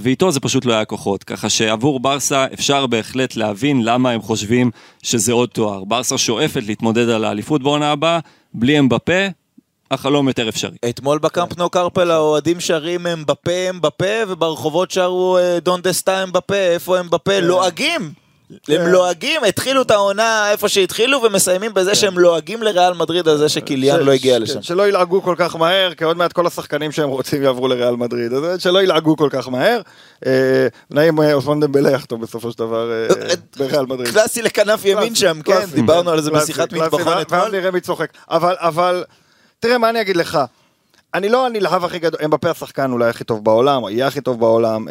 ואיתו זה פשוט לא היה כוחות. ככה שעבור ברסה אפשר בהחלט להבין למה הם חושבים שזה עוד תואר. ברסה שואפת להתמודד על האליפות בעונה הבאה, בלי אמבפה, החלום יותר אפשרי. אתמול בקמפ נו קרפל האוהדים שרים אמבפה אמבפה, וברחובות שרו אה, דון דסטה אמבפה, איפה אמבפה? לועגים! הם לועגים, התחילו את העונה איפה שהתחילו, ומסיימים בזה שהם לועגים לריאל מדריד על זה שקיליאן ש- לא הגיע לשם. שלא ילעגו כל כך מהר, כי עוד מעט כל השחקנים שהם רוצים יעברו לריאל מדריד, אז שלא ילעגו כל כך מהר. אה, נעים אה, אוסמן דמבלה יחתום בסופו של דבר אה, בריאל מדריד. קלאסי לכנף ימין שם, כן, דיברנו על זה בשיחת מטבחון אתמול. ואז נראה מי צוחק. אבל, אבל, תראה מה אני אגיד לך. אני לא הנלהב הכי גדול, אמבפה השחקן אולי הכי טוב בעולם, יהיה הכי טוב בעולם.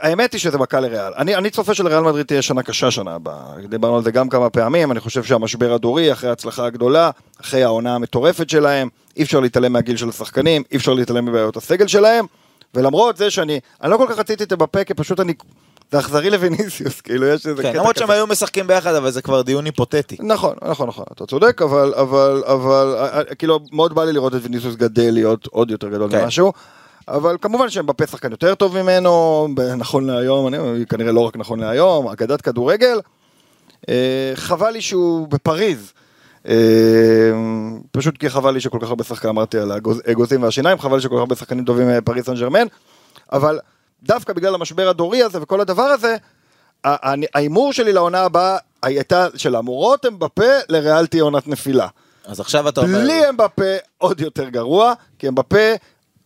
האמת היא שזה מכה לריאל. אני, אני צופה שלריאל מדריד תהיה שנה קשה שנה הבאה. דיברנו על זה גם כמה פעמים, אני חושב שהמשבר הדורי, אחרי ההצלחה הגדולה, אחרי העונה המטורפת שלהם, אי אפשר להתעלם מהגיל של השחקנים, אי אפשר להתעלם מבעיות הסגל שלהם, ולמרות זה שאני, אני לא כל כך רציתי את אמבפה, כי פשוט אני, זה אכזרי לויניסיוס, כאילו יש איזה כן, קטע למרות. שהם היו משחקים ביחד, אבל זה כבר דיון היפותטי. נכון, נכון, נכון, אתה צודק, אבל, אבל, אבל, אה, אה, כאילו, מאוד בא לי לראות את ויניסוס גדל להיות עוד יותר גדול כן. ממשהו. אבל כמובן שאמבפה שחקן יותר טוב ממנו, נכון להיום, אני, כנראה לא רק נכון להיום, אגדת כדורגל. אה, חבל לי שהוא בפריז. אה, פשוט כי חבל לי שכל כך הרבה שחקנים, אמרתי על האגוזים והשיניים, חבל לי שכל כך הרבה שחקנים טובים מפריז סן ג'רמן, אבל דווקא בגלל המשבר הדורי הזה וכל הדבר הזה, ההימור שלי לעונה הבאה הייתה של המורות אמבפה לריאל תהיה עונת נפילה. אז עכשיו אתה אומר... בלי אמבפה עוד יותר גרוע, כי אמבפה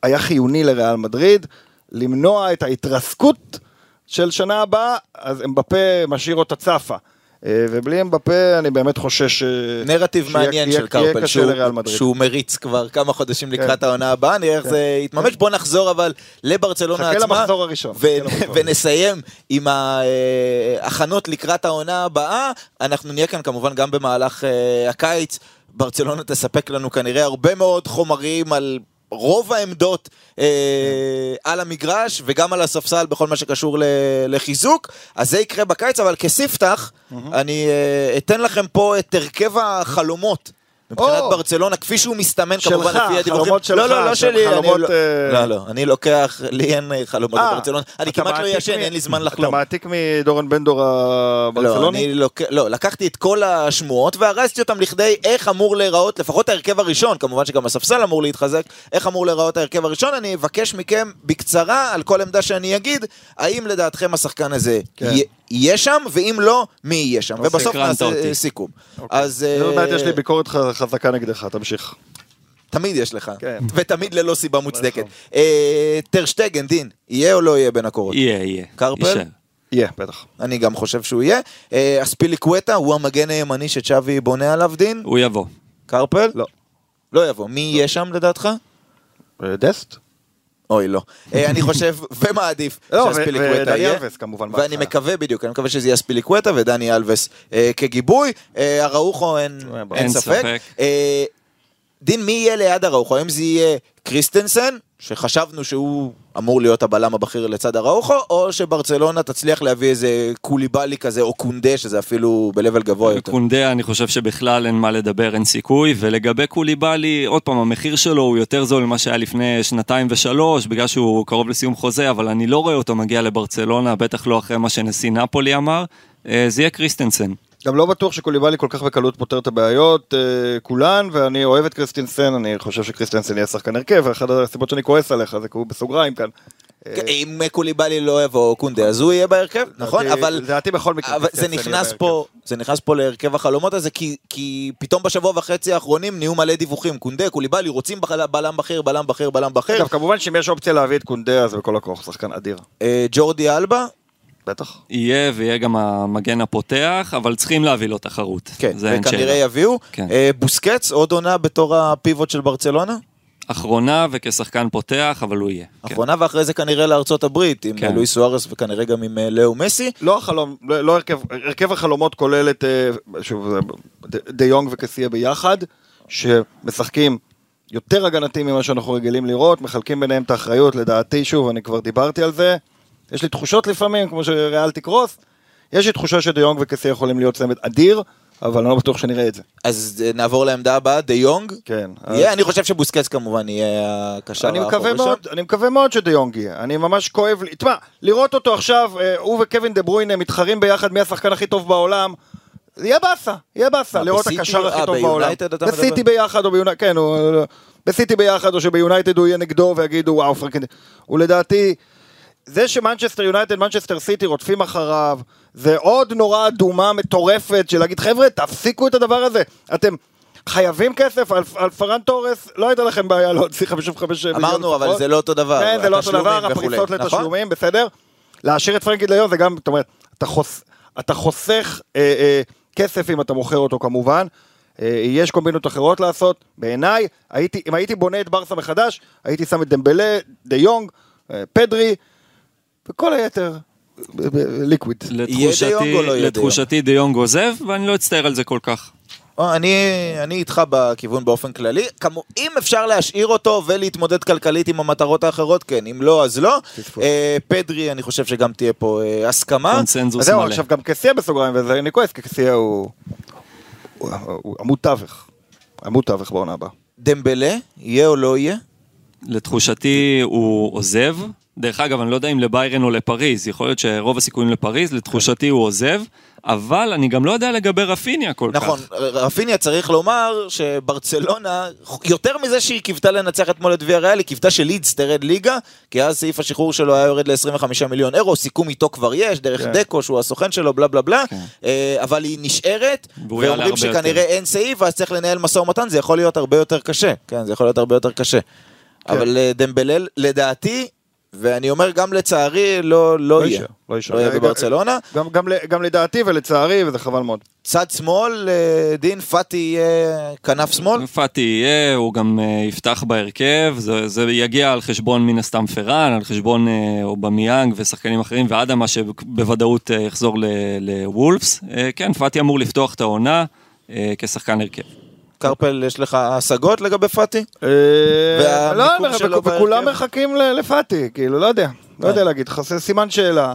היה חיוני לריאל מדריד, למנוע את ההתרסקות של שנה הבאה, אז אמבפה משאיר אותה צפה. אה, ובלי אמבפה אני באמת חושש... אה, נרטיב מעניין של קרפל, שהוא, מריץ כבר כמה חודשים לקראת כן. העונה הבאה, נראה איך זה יתממש. בוא נחזור אבל לברצלונה חכה עצמה, למחזור הראשון, ו- חכה למחזור ונסיים עם ההכנות לקראת העונה הבאה. אנחנו נהיה כאן כמובן גם במהלך אה, הקיץ. ברצלונה תספק לנו כנראה הרבה מאוד חומרים על... רוב העמדות אה, על המגרש וגם על הספסל בכל מה שקשור ל- לחיזוק, אז זה יקרה בקיץ, אבל כספתח, אני אה, אתן לכם פה את הרכב החלומות. מבחינת או. ברצלונה, כפי שהוא מסתמן שלך, כמובן לפי הדיווחים. חלומות שלך, לא, לא, לא של שלי, אני חלומות, לא, אה, לא, לא, אני לוקח, לי אין אה, חלומות אה, בברצלונה, אני אתה כמעט לא ישן, מ- אין לי זמן אתה לחלום. מעתיק מדורון בן דור לא, הברצלוני? אני לוק... לא, לקחתי את כל השמועות וארזתי אותם לכדי איך אמור להיראות, לפחות ההרכב הראשון, כמובן שגם הספסל אמור להתחזק, איך אמור להיראות ההרכב הראשון, אני אבקש מכם בקצרה על כל עמדה שאני אגיד, האם לדעתכם השחקן הזה כן. יה- יהיה שם, ואם לא, מי יהיה שם, ובסוף נעשה אותי. אה, סיכום. אז עוד מעט אה, יש לי ביקורת חזקה נגדך, תמשיך. תמיד יש לך, כן. ותמיד ללא סיבה מוצדקת. נכון. אה, טרשטגן, דין, יהיה או לא יהיה בין הקורות? יהיה, יהיה. קרפל? יהיה, בטח. אני גם חושב שהוא יהיה. אה, אספיליקווטה הוא המגן הימני שצ'אבי בונה עליו דין. הוא יבוא. קרפל? לא. לא יבוא. מי יהיה שם לדעתך? אה, דסט? אוי, לא. אה, אני חושב ומעדיף לא, ו- שאספיליקווטה ודני יהיה. אלבס כמובן ואני. מקווה בדיוק, אני מקווה שזה יהיה אספיליקווטה ודני אלבס אה, כגיבוי. אה, אראוחו אין ספק. דין, מי יהיה ליד אראוחו? האם זה יהיה קריסטנסן, שחשבנו שהוא אמור להיות הבלם הבכיר לצד אראוחו, או שברצלונה תצליח להביא איזה קוליבאלי כזה, או קונדה, שזה אפילו ב-level גבוה יותר. קונדה, אני חושב שבכלל אין מה לדבר, אין סיכוי, ולגבי קוליבאלי, עוד פעם, המחיר שלו הוא יותר זול ממה שהיה לפני שנתיים ושלוש, בגלל שהוא קרוב לסיום חוזה, אבל אני לא רואה אותו מגיע לברצלונה, בטח לא אחרי מה שנשיא נפולי אמר, אה, זה יהיה קריסטנסן. גם לא בטוח שקוליבאלי כל כך בקלות פותר את הבעיות אה, כולן, ואני אוהב את קריסטינסן, אני חושב שקריסטינסן יהיה שחקן הרכב, ואחת הסיבות שאני כועס עליך זה כי הוא בסוגריים כאן. כן, אם קוליבאלי לא יבוא קונדה, אז הוא יהיה בהרכב, נכון? לדעתי- אבל... לדעתי בכל מקרה זה נכנס. פה, זה נכנס פה להרכב החלומות הזה, כי, פתאום בשבוע וחצי האחרונים נהיו מלא דיווחים. קונדה, קוליבאלי, רוצים בלם בכיר, בלם בכיר, בלם בכיר. כמובן שאם יש אופציה להביא את קונדה, אז בכל הכוח, שחקן אדיר. אה, ג'ורדי אלבה, בטח. יהיה ויהיה גם המגן הפותח, אבל צריכים להביא לו תחרות. כן, וכנראה. יביאו. כן. אה, בוסקץ, עוד עונה בתור הפיבוט של ברצלונה? אחרונה וכשחקן פותח, אבל הוא יהיה. כן. אחרונה ואחרי זה כנראה לארצות הברית, עם כן. לואיס סוארס וכנראה גם עם אה, לאו מסי. לא החלום, לא לא הרכב, הרכב החלומות כולל את, אה, שוב, דה יונג וקסיה ביחד, שמשחקים יותר הגנתי ממה שאנחנו רגילים לראות, מחלקים ביניהם את האחריות, לדעתי, שוב, אני כבר דיברתי על זה. יש לי תחושות לפעמים, כמו שריאל תקרוס, יש לי תחושה שדה יונג וקסיה יכולים להיות צמד אדיר, אבל אני לא בטוח שנראה את זה. אז אה, נעבור לעמדה הבאה, דה יונג. כן. יהיה, אז- אני חושב שבוסקץ כמובן יהיה הקשר אני מקווה שם. מאוד, אני מקווה מאוד שדה יונג יהיה, אני ממש כואב לי, תשמע, לראות אותו עכשיו, אה, הוא וקווין דה בריינה מתחרים ביחד מי השחקן הכי טוב בעולם, יהיה באסה, יהיה באסה, לראות? הקשר הכי אה, טוב בעולם. בסיטי ביחד או ביונייטד, כן, בסיטי ביחד או שביונייטד הוא יהיה נגדו ויגידו וואו פרנקי, הוא לדעתי, זה שמנצ'סטר יונייטד, מנצ'סטר סיטי רודפים אחריו, זה עוד נורה אדומה מטורפת של להגיד חבר'ה תפסיקו את הדבר הזה, אתם חייבים כסף על, על פרן תורס, לא הייתה לכם בעיה להוציא 55 מיליון אמרנו, אבל. זה לא אותו דבר. כן, זה לא אותו דבר, הפריסות נכון? לתשלומים, בסדר? להשאיר את פרנקי ליון זה גם, זאת אומרת, אתה, חוס, אתה חוסך אה, אה, כסף אם אתה מוכר אותו כמובן. אה, יש קומבינות אחרות לעשות. בעיניי, הייתי, אם הייתי בונה את ברסה מחדש, הייתי שם את דמבלה, דה יונג, אה, פדרי, וכל היתר, ליקוויד. יהיה דה יונג לא לתחושתי עוזב, ואני לא אצטער על זה כל כך. אני, אני איתך בכיוון באופן כללי. כמו, אם אפשר להשאיר אותו ולהתמודד כלכלית עם המטרות האחרות, כן. אם לא, אז לא. אה, פדרי, אני חושב שגם תהיה פה אה, הסכמה. אז קונצנזוס זהו, מלא. עכשיו גם קסיה בסוגריים, וזה אני כועס, כי קסיה הוא הוא- הוא עמוד תווך. עמוד תווך בעונה הבאה. דמבלה, יהיה או לא יהיה? לתחושתי הוא עוזב. דרך אגב, אני לא יודע אם לביירן או לפריז, יכול להיות שרוב הסיכויים לפריז, לתחושתי הוא עוזב, אבל אני גם לא יודע לגבי רפיניה כל כך. נכון, רפיניה צריך לומר שברצלונה, יותר מזה שהיא קיוותה לנצח אתמול את ויה ריאל, היא קיוותה שלידס תרד ליגה, כי אז סעיף השחרור שלו היה יורד ל-25 מיליון אירו, סיכום איתו כבר יש, דרך כן. דקו שהוא הסוכן שלו, בלה בלה בלה, אה, אבל היא נשארת, ואומרים שכנראה יותר. אין סעיף, אז צריך לנהל משא ומתן, זה יכול להיות הרבה יותר קשה, כן, זה יכול להיות הרבה יותר קשה. אבל אה, דמבלל, לדעתי, ואני אומר גם לצערי, לא לא יהיה. יישאר, לא יישאר. לא יהיה בברצלונה. גם, גם, גם לדעתי ולצערי, וזה חבל מאוד. צד שמאל, אה, דין פאטי יהיה כנף שמאל. פאטי יהיה, הוא גם אה, יפתח בהרכב, זה, זה יגיע על חשבון מן הסתם פראן, על חשבון אה, אובמיאנג ושחקנים אחרים, ואדמה שבוודאות יחזור ל- לוולפס. כן, פאטי אמור לפתוח את העונה כשחקן הרכב. קרפל, יש לך השגות לגבי פאטי? אה, לא, וכולם? מחכים לפאטי, כאילו, לא יודע. לא יודע להגיד, חסר סימן שאלה.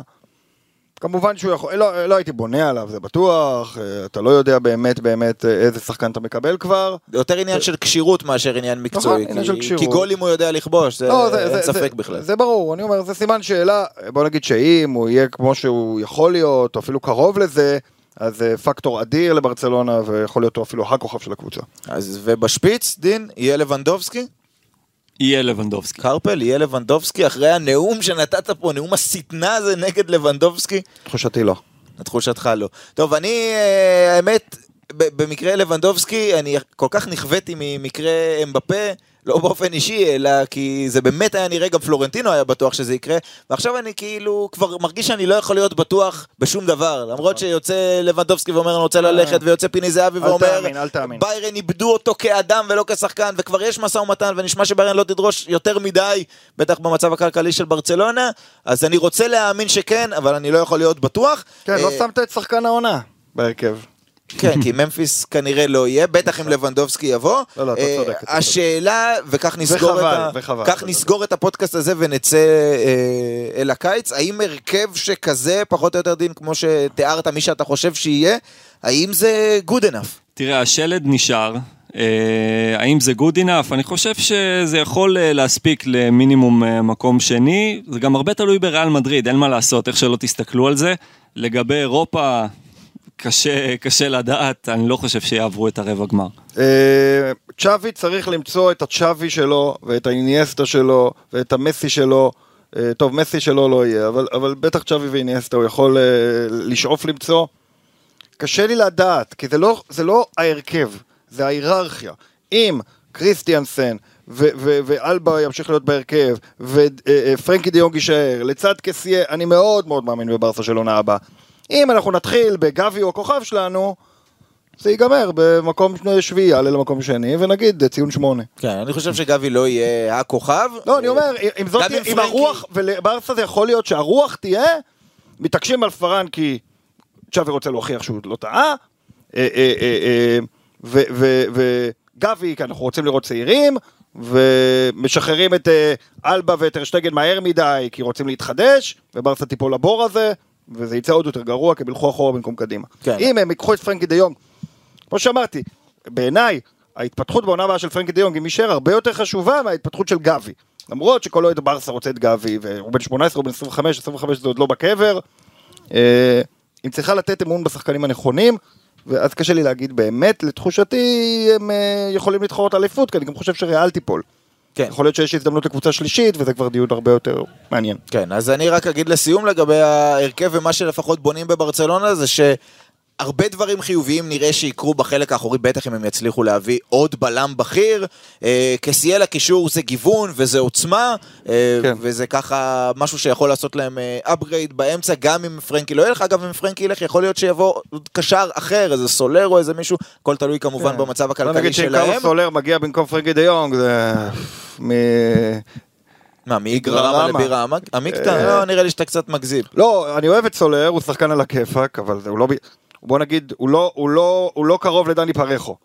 כמובן שהוא יכול, לא, לא הייתי בונה עליו, זה בטוח, אה, אתה לא יודע באמת באמת אה, איזה שחקן אתה מקבל כבר. זה יותר עניין של כשירות מאשר עניין מקצועי. נכון, עניין של כי- כשירות. כי גולים הוא יודע לכבוש, זה לא, זה- אין זה- ספק זה- בכלל. זה ברור, אני אומר, זה סימן שאלה, בוא נגיד שאם הוא יהיה כמו שהוא יכול להיות, או אפילו קרוב לזה, אז זה פקטור אדיר לברצלונה, ויכול להיות אפילו הכוכב של הקבוצה. אז ובשפיץ, דין, יהיה לבנדובסקי? יהיה לבנדובסקי. קרפל, יהיה לבנדובסקי אחרי הנאום שנתת פה, נאום השטנה הזה נגד לבנדובסקי? תחושתי לא. לתחושתך לא. טוב, אני, אה, האמת, במקרה לבנדובסקי, אני כל כך נכוויתי ממקרה אמבפה, לא באופן אישי, אלא כי זה באמת היה נראה, גם פלורנטינו היה בטוח שזה יקרה, ועכשיו אני כאילו כבר מרגיש שאני לא יכול להיות בטוח בשום דבר, למרות שיוצא לבנדובסקי ואומר אני רוצה ללכת, ויוצא פיני זהבי ואומר, תאמין, אל תאמין. ביירן איבדו אותו כאדם ולא כשחקן, וכבר יש משא ומתן, ונשמע שביירן לא תדרוש יותר מדי, בטח במצב הכלכלי של ברצלונה, אז אני רוצה להאמין שכן, אבל אני לא יכול להיות בטוח. כן, לא אה, שמת את שחקן העונה בהרכב. כן, כי ממפיס כנראה לא יהיה, בטח אם לבנדובסקי יבוא. לא, לא, אתה אה, צודק. השאלה, וכך נסגור וחבל, את ה... וחבל. כך נסגור את הפודקאסט הזה ונצא אה, אל הקיץ. האם הרכב שכזה, פחות או יותר דין, כמו שתיארת, מי שאתה חושב שיהיה, האם זה good enough? תראה, השלד נשאר. אה, האם זה good enough? אני חושב שזה יכול אה, להספיק למינימום אה, מקום שני. זה גם הרבה תלוי בריאל מדריד, אין מה לעשות, איך שלא תסתכלו על זה. לגבי אירופה, קשה, קשה לדעת, אני לא חושב שיעברו את הרבע גמר. אה, צ'אבי צריך למצוא את הצ'אבי שלו, ואת האיניאסטה שלו, ואת המסי שלו. אה, טוב, מסי שלו לא יהיה, אבל, אבל בטח צ'אבי ואיניאסטה הוא יכול אה, לשאוף למצוא. קשה לי לדעת, כי זה לא, זה לא ההרכב, זה ההיררכיה. אם קריסטיאנסן ו- ואלבה ימשיך להיות בהרכב, ופרנקי דיונג יישאר, לצד קסיה, אני מאוד מאוד מאמין בברסה של עונה הבאה. אם אנחנו נתחיל בגבי או הכוכב שלנו, זה ייגמר במקום שביעי, יעלה למקום שני, ונגיד ציון שמונה. כן, אני חושב שגבי לא יהיה הכוכב. לא, אני אומר, אם זאת, אם הרוח, ולברסה זה יכול להיות שהרוח תהיה, מתעקשים על פארן כי צ'אבי רוצה להוכיח שהוא לא טעה, אה, אה, אה, אה, וגבי, כי אנחנו רוצים לראות צעירים, ומשחררים את אה, אלבה ואת ארשטגן מהר מדי, כי רוצים להתחדש, וברסה תיפול לבור הזה, וזה יצא עוד יותר גרוע, כי הם ילכו אחורה במקום קדימה. כן. אם הם ייקחו את פרנקי דה יונג, כמו שאמרתי, בעיניי, ההתפתחות בעונה הבאה של פרנקי דה יונג, אם יישאר הרבה יותר חשובה מההתפתחות של גבי. למרות שכל אוהד ברסה רוצה את גבי, והוא בן 18, הוא בן 25, 25 זה עוד לא בקבר. אה, אם צריכה לתת אמון בשחקנים הנכונים, ואז קשה לי להגיד באמת, לתחושתי הם אה, יכולים להתחרות אליפות, כי אני גם חושב שריאל תיפול. כן. יכול להיות שיש הזדמנות לקבוצה שלישית, וזה כבר דיון הרבה יותר מעניין. כן, אז אני רק אגיד לסיום לגבי ההרכב ומה שלפחות בונים בברצלונה זה שהרבה דברים חיוביים נראה שיקרו בחלק האחורי, בטח אם הם יצליחו להביא עוד בלם בכיר. אה, כסיאל הקישור זה גיוון וזה עוצמה, אה, כן. וזה ככה משהו שיכול לעשות להם upgrade באמצע, גם אם פרנקי לא ילך. אגב, אם פרנקי ילך, יכול להיות שיבוא קשר אחר, איזה סולר או איזה מישהו, הכל תלוי כמובן כן. במצב הכלכלי נגיד שלהם. קרלוס סולר מגיע במקום פרנקי דה יונג, זה... מ... מה, מאיגרמה רמה. לבירה עמיקתא? אה. לא, נראה לי שאתה קצת מגזים. לא, אני אוהב את סולר, הוא שחקן על הכיפאק, אבל הוא לא... בוא נגיד, הוא לא, הוא לא, הוא לא קרוב לדני פרחו.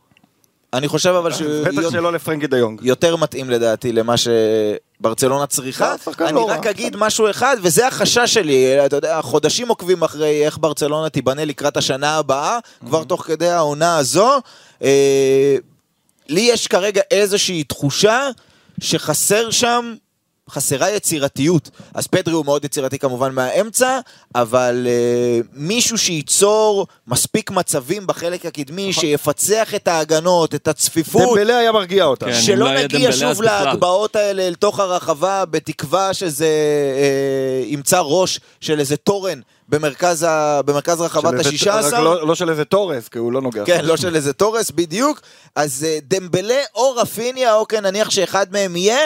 אני חושב אבל שהוא... בטח שלא לפרנקי דה יונג. יותר מתאים לדעתי למה שברצלונה צריכה. אני לא רק. אגיד משהו אחד, וזה החשש שלי, אתה יודע, חודשים עוקבים אחרי איך ברצלונה תיבנה לקראת השנה הבאה, כבר תוך כדי העונה הזו. אה, לי יש כרגע איזושהי תחושה שחסר שם... חסרה יצירתיות. אז פדרי הוא מאוד יצירתי כמובן מהאמצע, אבל uh, מישהו שייצור מספיק מצבים בחלק הקדמי, שיפצח את ההגנות, את הצפיפות. דמבלה היה מרגיע אותה. כן. שלא לא נגיע שוב. להגבהות האלה אל תוך הרחבה, בתקווה שזה אה, ימצא ראש של איזה תורן במרכז, ה, במרכז רחבת של איזה- השישה רק עשר. לא, לא של איזה תורס, כי הוא לא נוגע. כן, לא של איזה תורס, בדיוק. אז אה, דמבלה או רפיניה, או כן, נניח שאחד מהם יהיה,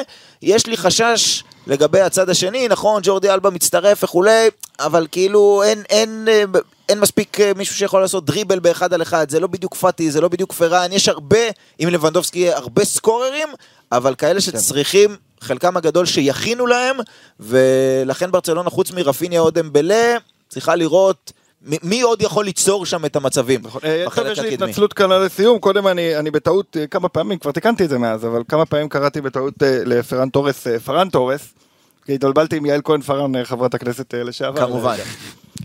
יש לי חשש לגבי הצד השני, נכון, ג'ורדי אלבה מצטרף וכולי, אבל כאילו אין, אין, אה, אין מספיק אה, מישהו שיכול לעשות דריבל באחד על אחד, זה לא בדיוק פאטי, זה לא בדיוק פראן, יש הרבה, אם לבנדובסקי הרבה סקוררים, אבל כאלה שצריכים, חלקם הגדול שיכינו להם, ולכן ברצלונה חוץ מרפיניה או דמבלה, צריכה לראות מי עוד יכול ליצור שם את המצבים נכון. אה, יש לי. התנצלות קלה לסיום, קודם אני, אני בטעות אה, כמה פעמים, כבר תיקנתי את זה מאז, אבל כמה פעמים קראתי בטעות אה, לפרן תורס, פרן תורס, כי התבלבלתי עם יעל כהן פארן, חברת הכנסת לשעבר. כמובן.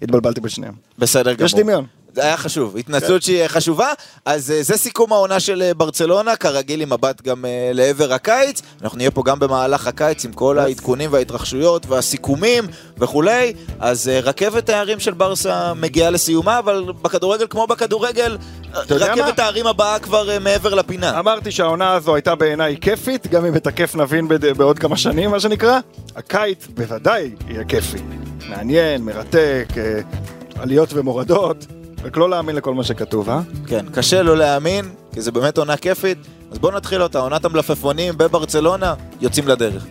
התבלבלתי בשניהם. בסדר גמור. יש דמיון. זה היה חשוב, התנצלות שהיא חשובה. אז אה, זה סיכום העונה של אה, ברצלונה, כרגיל עם מבט גם אה, לעבר הקיץ. אנחנו נהיה פה גם במהלך הקיץ עם כל העדכונים וההתרחשויות והסיכומים וכולי. אז אה, רכבת הערים של ברסה מגיעה לסיומה, אבל בכדורגל כמו בכדורגל, אה, רכבת? הערים הבאה כבר אה, מעבר לפינה. אמרתי שהעונה הזו הייתה בעיניי כיפית, גם אם את הכיף נבין בעוד כמה שנים, מה שנקרא. הקיץ בוודאי יהיה כיפי. מעניין, מרתק, אה, עליות ומורדות, רק לא להאמין לכל מה שכתוב, אה? כן, קשה לא להאמין, כי זה באמת עונה כיפית. אז בואו נתחיל אותה, עונת המלפפונים בברצלונה, יוצאים לדרך.